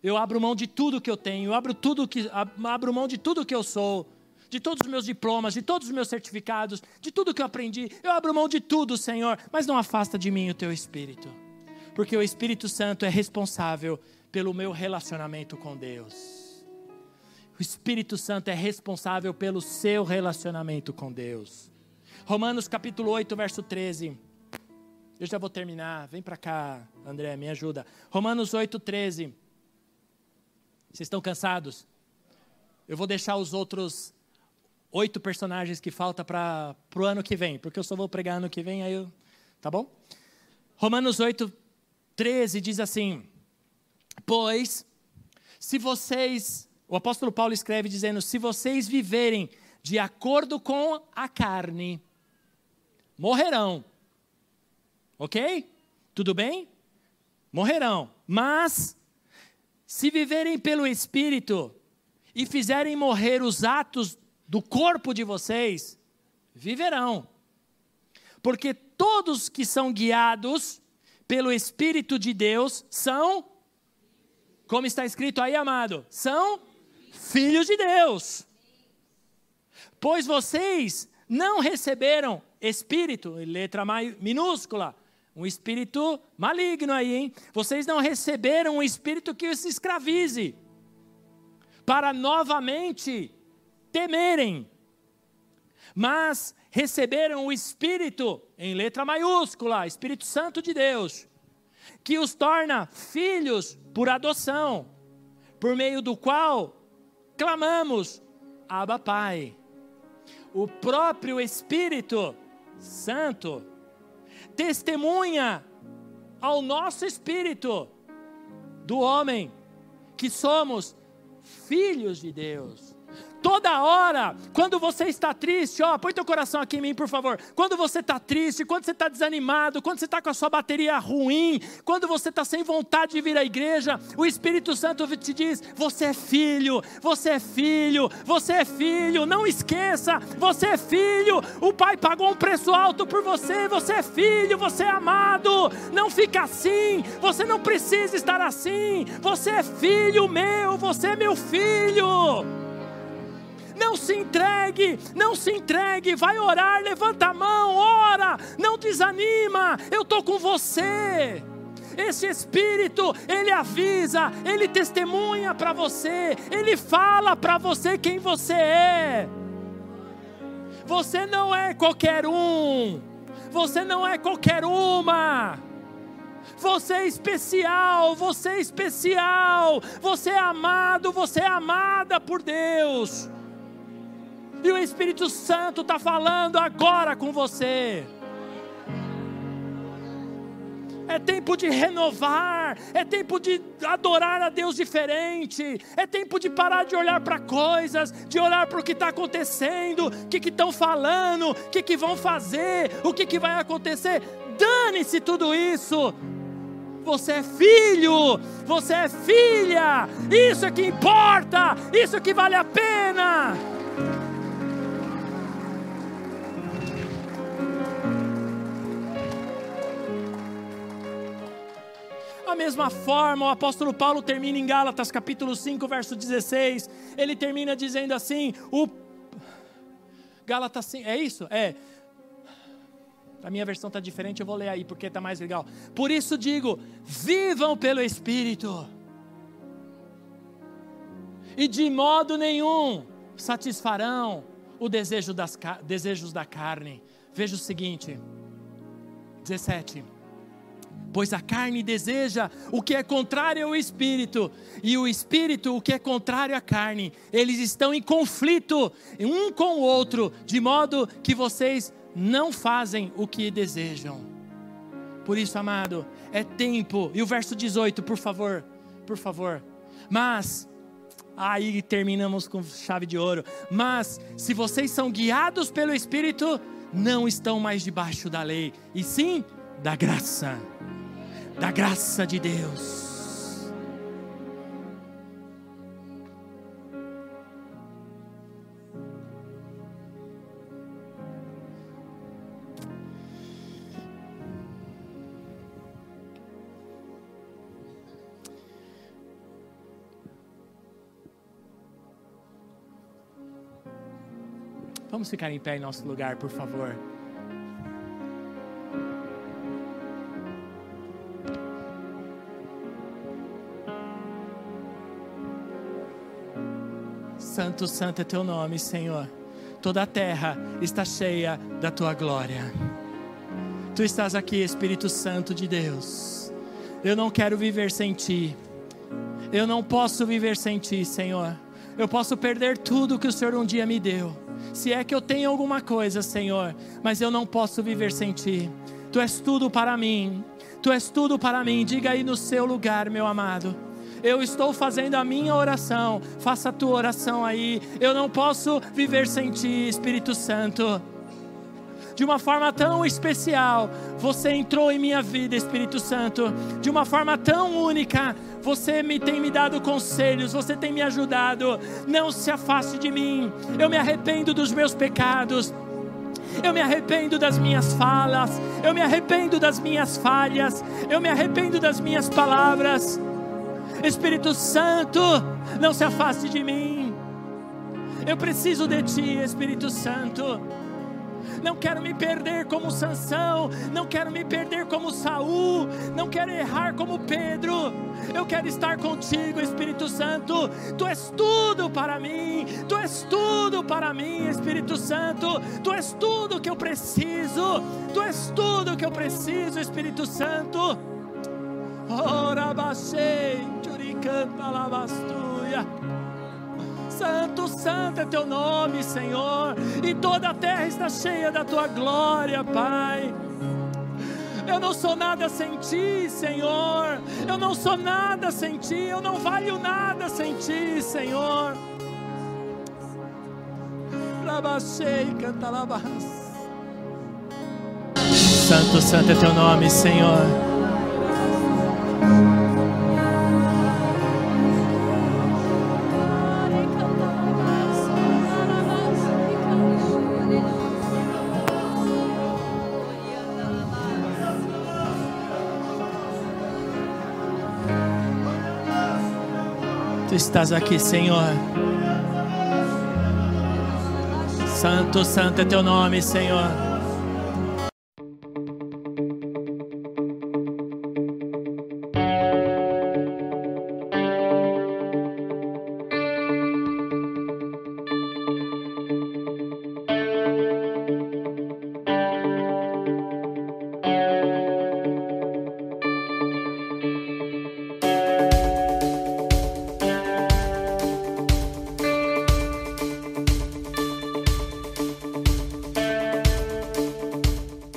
Speaker 1: Eu abro mão de tudo que eu tenho, eu abro tudo que abro mão de tudo que eu sou, de todos os meus diplomas, de todos os meus certificados, de tudo que eu aprendi. Eu abro mão de tudo, Senhor, mas não afasta de mim o teu espírito. Porque o Espírito Santo é responsável pelo meu relacionamento com Deus. O Espírito Santo é responsável pelo seu relacionamento com Deus. Romanos capítulo 8, verso 13. Eu já vou terminar. Vem para cá, André, me ajuda. Romanos 8, 13. Vocês estão cansados? Eu vou deixar os outros oito personagens que falta para o ano que vem, porque eu só vou pregar ano que vem, aí eu. Tá bom? Romanos 8, 13 diz assim: Pois, se vocês, o apóstolo Paulo escreve dizendo: se vocês viverem de acordo com a carne, morrerão. Ok? Tudo bem? Morrerão. Mas, se viverem pelo Espírito e fizerem morrer os atos do corpo de vocês, viverão. Porque todos que são guiados pelo Espírito de Deus são como está escrito aí, amado, são filhos de Deus. Pois vocês não receberam espírito, letra minúscula, um espírito maligno aí, hein? Vocês não receberam um espírito que os escravize, para novamente temerem, mas receberam o Espírito, em letra maiúscula, Espírito Santo de Deus, que os torna filhos por adoção, por meio do qual clamamos: Abba, Pai. O próprio Espírito Santo testemunha ao nosso espírito do homem que somos filhos de Deus. Toda hora, quando você está triste, ó, põe teu coração aqui em mim, por favor. Quando você está triste, quando você está desanimado, quando você está com a sua bateria ruim, quando você está sem vontade de vir à igreja, o Espírito Santo te diz: você é filho, você é filho, você é filho. Não esqueça, você é filho. O Pai pagou um preço alto por você. Você é filho, você é amado. Não fica assim. Você não precisa estar assim. Você é filho meu. Você é meu filho. Não se entregue, não se entregue. Vai orar, levanta a mão, ora. Não desanima. Eu estou com você. Esse Espírito, ele avisa, ele testemunha para você, ele fala para você quem você é. Você não é qualquer um, você não é qualquer uma. Você é especial, você é especial, você é amado, você é amada por Deus. E o Espírito Santo está falando agora com você. É tempo de renovar, é tempo de adorar a Deus diferente, é tempo de parar de olhar para coisas, de olhar para o que está acontecendo, o que estão falando, o que, que vão fazer, o que, que vai acontecer. Dane-se tudo isso. Você é filho, você é filha, isso é que importa, isso é que vale a pena. Da mesma forma, o apóstolo Paulo termina em Gálatas capítulo 5, verso 16. Ele termina dizendo assim: o Gálatas 5, é isso? É. A minha versão está diferente, eu vou ler aí porque está mais legal. Por isso digo: vivam pelo Espírito, e de modo nenhum satisfarão o desejo das, desejos da carne. Veja o seguinte, 17 Pois a carne deseja o que é contrário ao espírito, e o espírito o que é contrário à carne. Eles estão em conflito um com o outro, de modo que vocês não fazem o que desejam. Por isso, amado, é tempo. E o verso 18, por favor, por favor. Mas aí terminamos com chave de ouro. Mas se vocês são guiados pelo Espírito, não estão mais debaixo da lei, e sim da graça, da graça de Deus. Vamos ficar em pé em nosso lugar, por favor. Santo, santo é teu nome, Senhor. Toda a terra está cheia da tua glória. Tu estás aqui, Espírito Santo de Deus. Eu não quero viver sem ti. Eu não posso viver sem ti, Senhor. Eu posso perder tudo que o Senhor um dia me deu se é que eu tenho alguma coisa, Senhor, mas eu não posso viver sem Ti. Tu és tudo para mim, Tu és tudo para mim. Diga aí no seu lugar, meu amado. Eu estou fazendo a minha oração, faça a tua oração aí. Eu não posso viver sem Ti, Espírito Santo de uma forma tão especial. Você entrou em minha vida, Espírito Santo, de uma forma tão única. Você me tem me dado conselhos, você tem me ajudado. Não se afaste de mim. Eu me arrependo dos meus pecados. Eu me arrependo das minhas falas, eu me arrependo das minhas falhas, eu me arrependo das minhas palavras. Espírito Santo, não se afaste de mim. Eu preciso de ti, Espírito Santo não quero me perder como Sansão, não quero me perder como Saul, não quero errar como Pedro. Eu quero estar contigo, Espírito Santo. Tu és tudo para mim. Tu és tudo para mim, Espírito Santo. Tu és tudo que eu preciso. Tu és tudo que eu preciso, Espírito Santo. Ora baixei, churicanta lavastuia. Santo, santo é teu nome, Senhor, e toda a terra está cheia da tua glória, Pai. Eu não sou nada sem ti, Senhor. Eu não sou nada sem ti. Eu não valho nada sem ti, Senhor. Santo, santo é teu nome, Senhor. Estás aqui, Senhor. Santo, santo é teu nome, Senhor.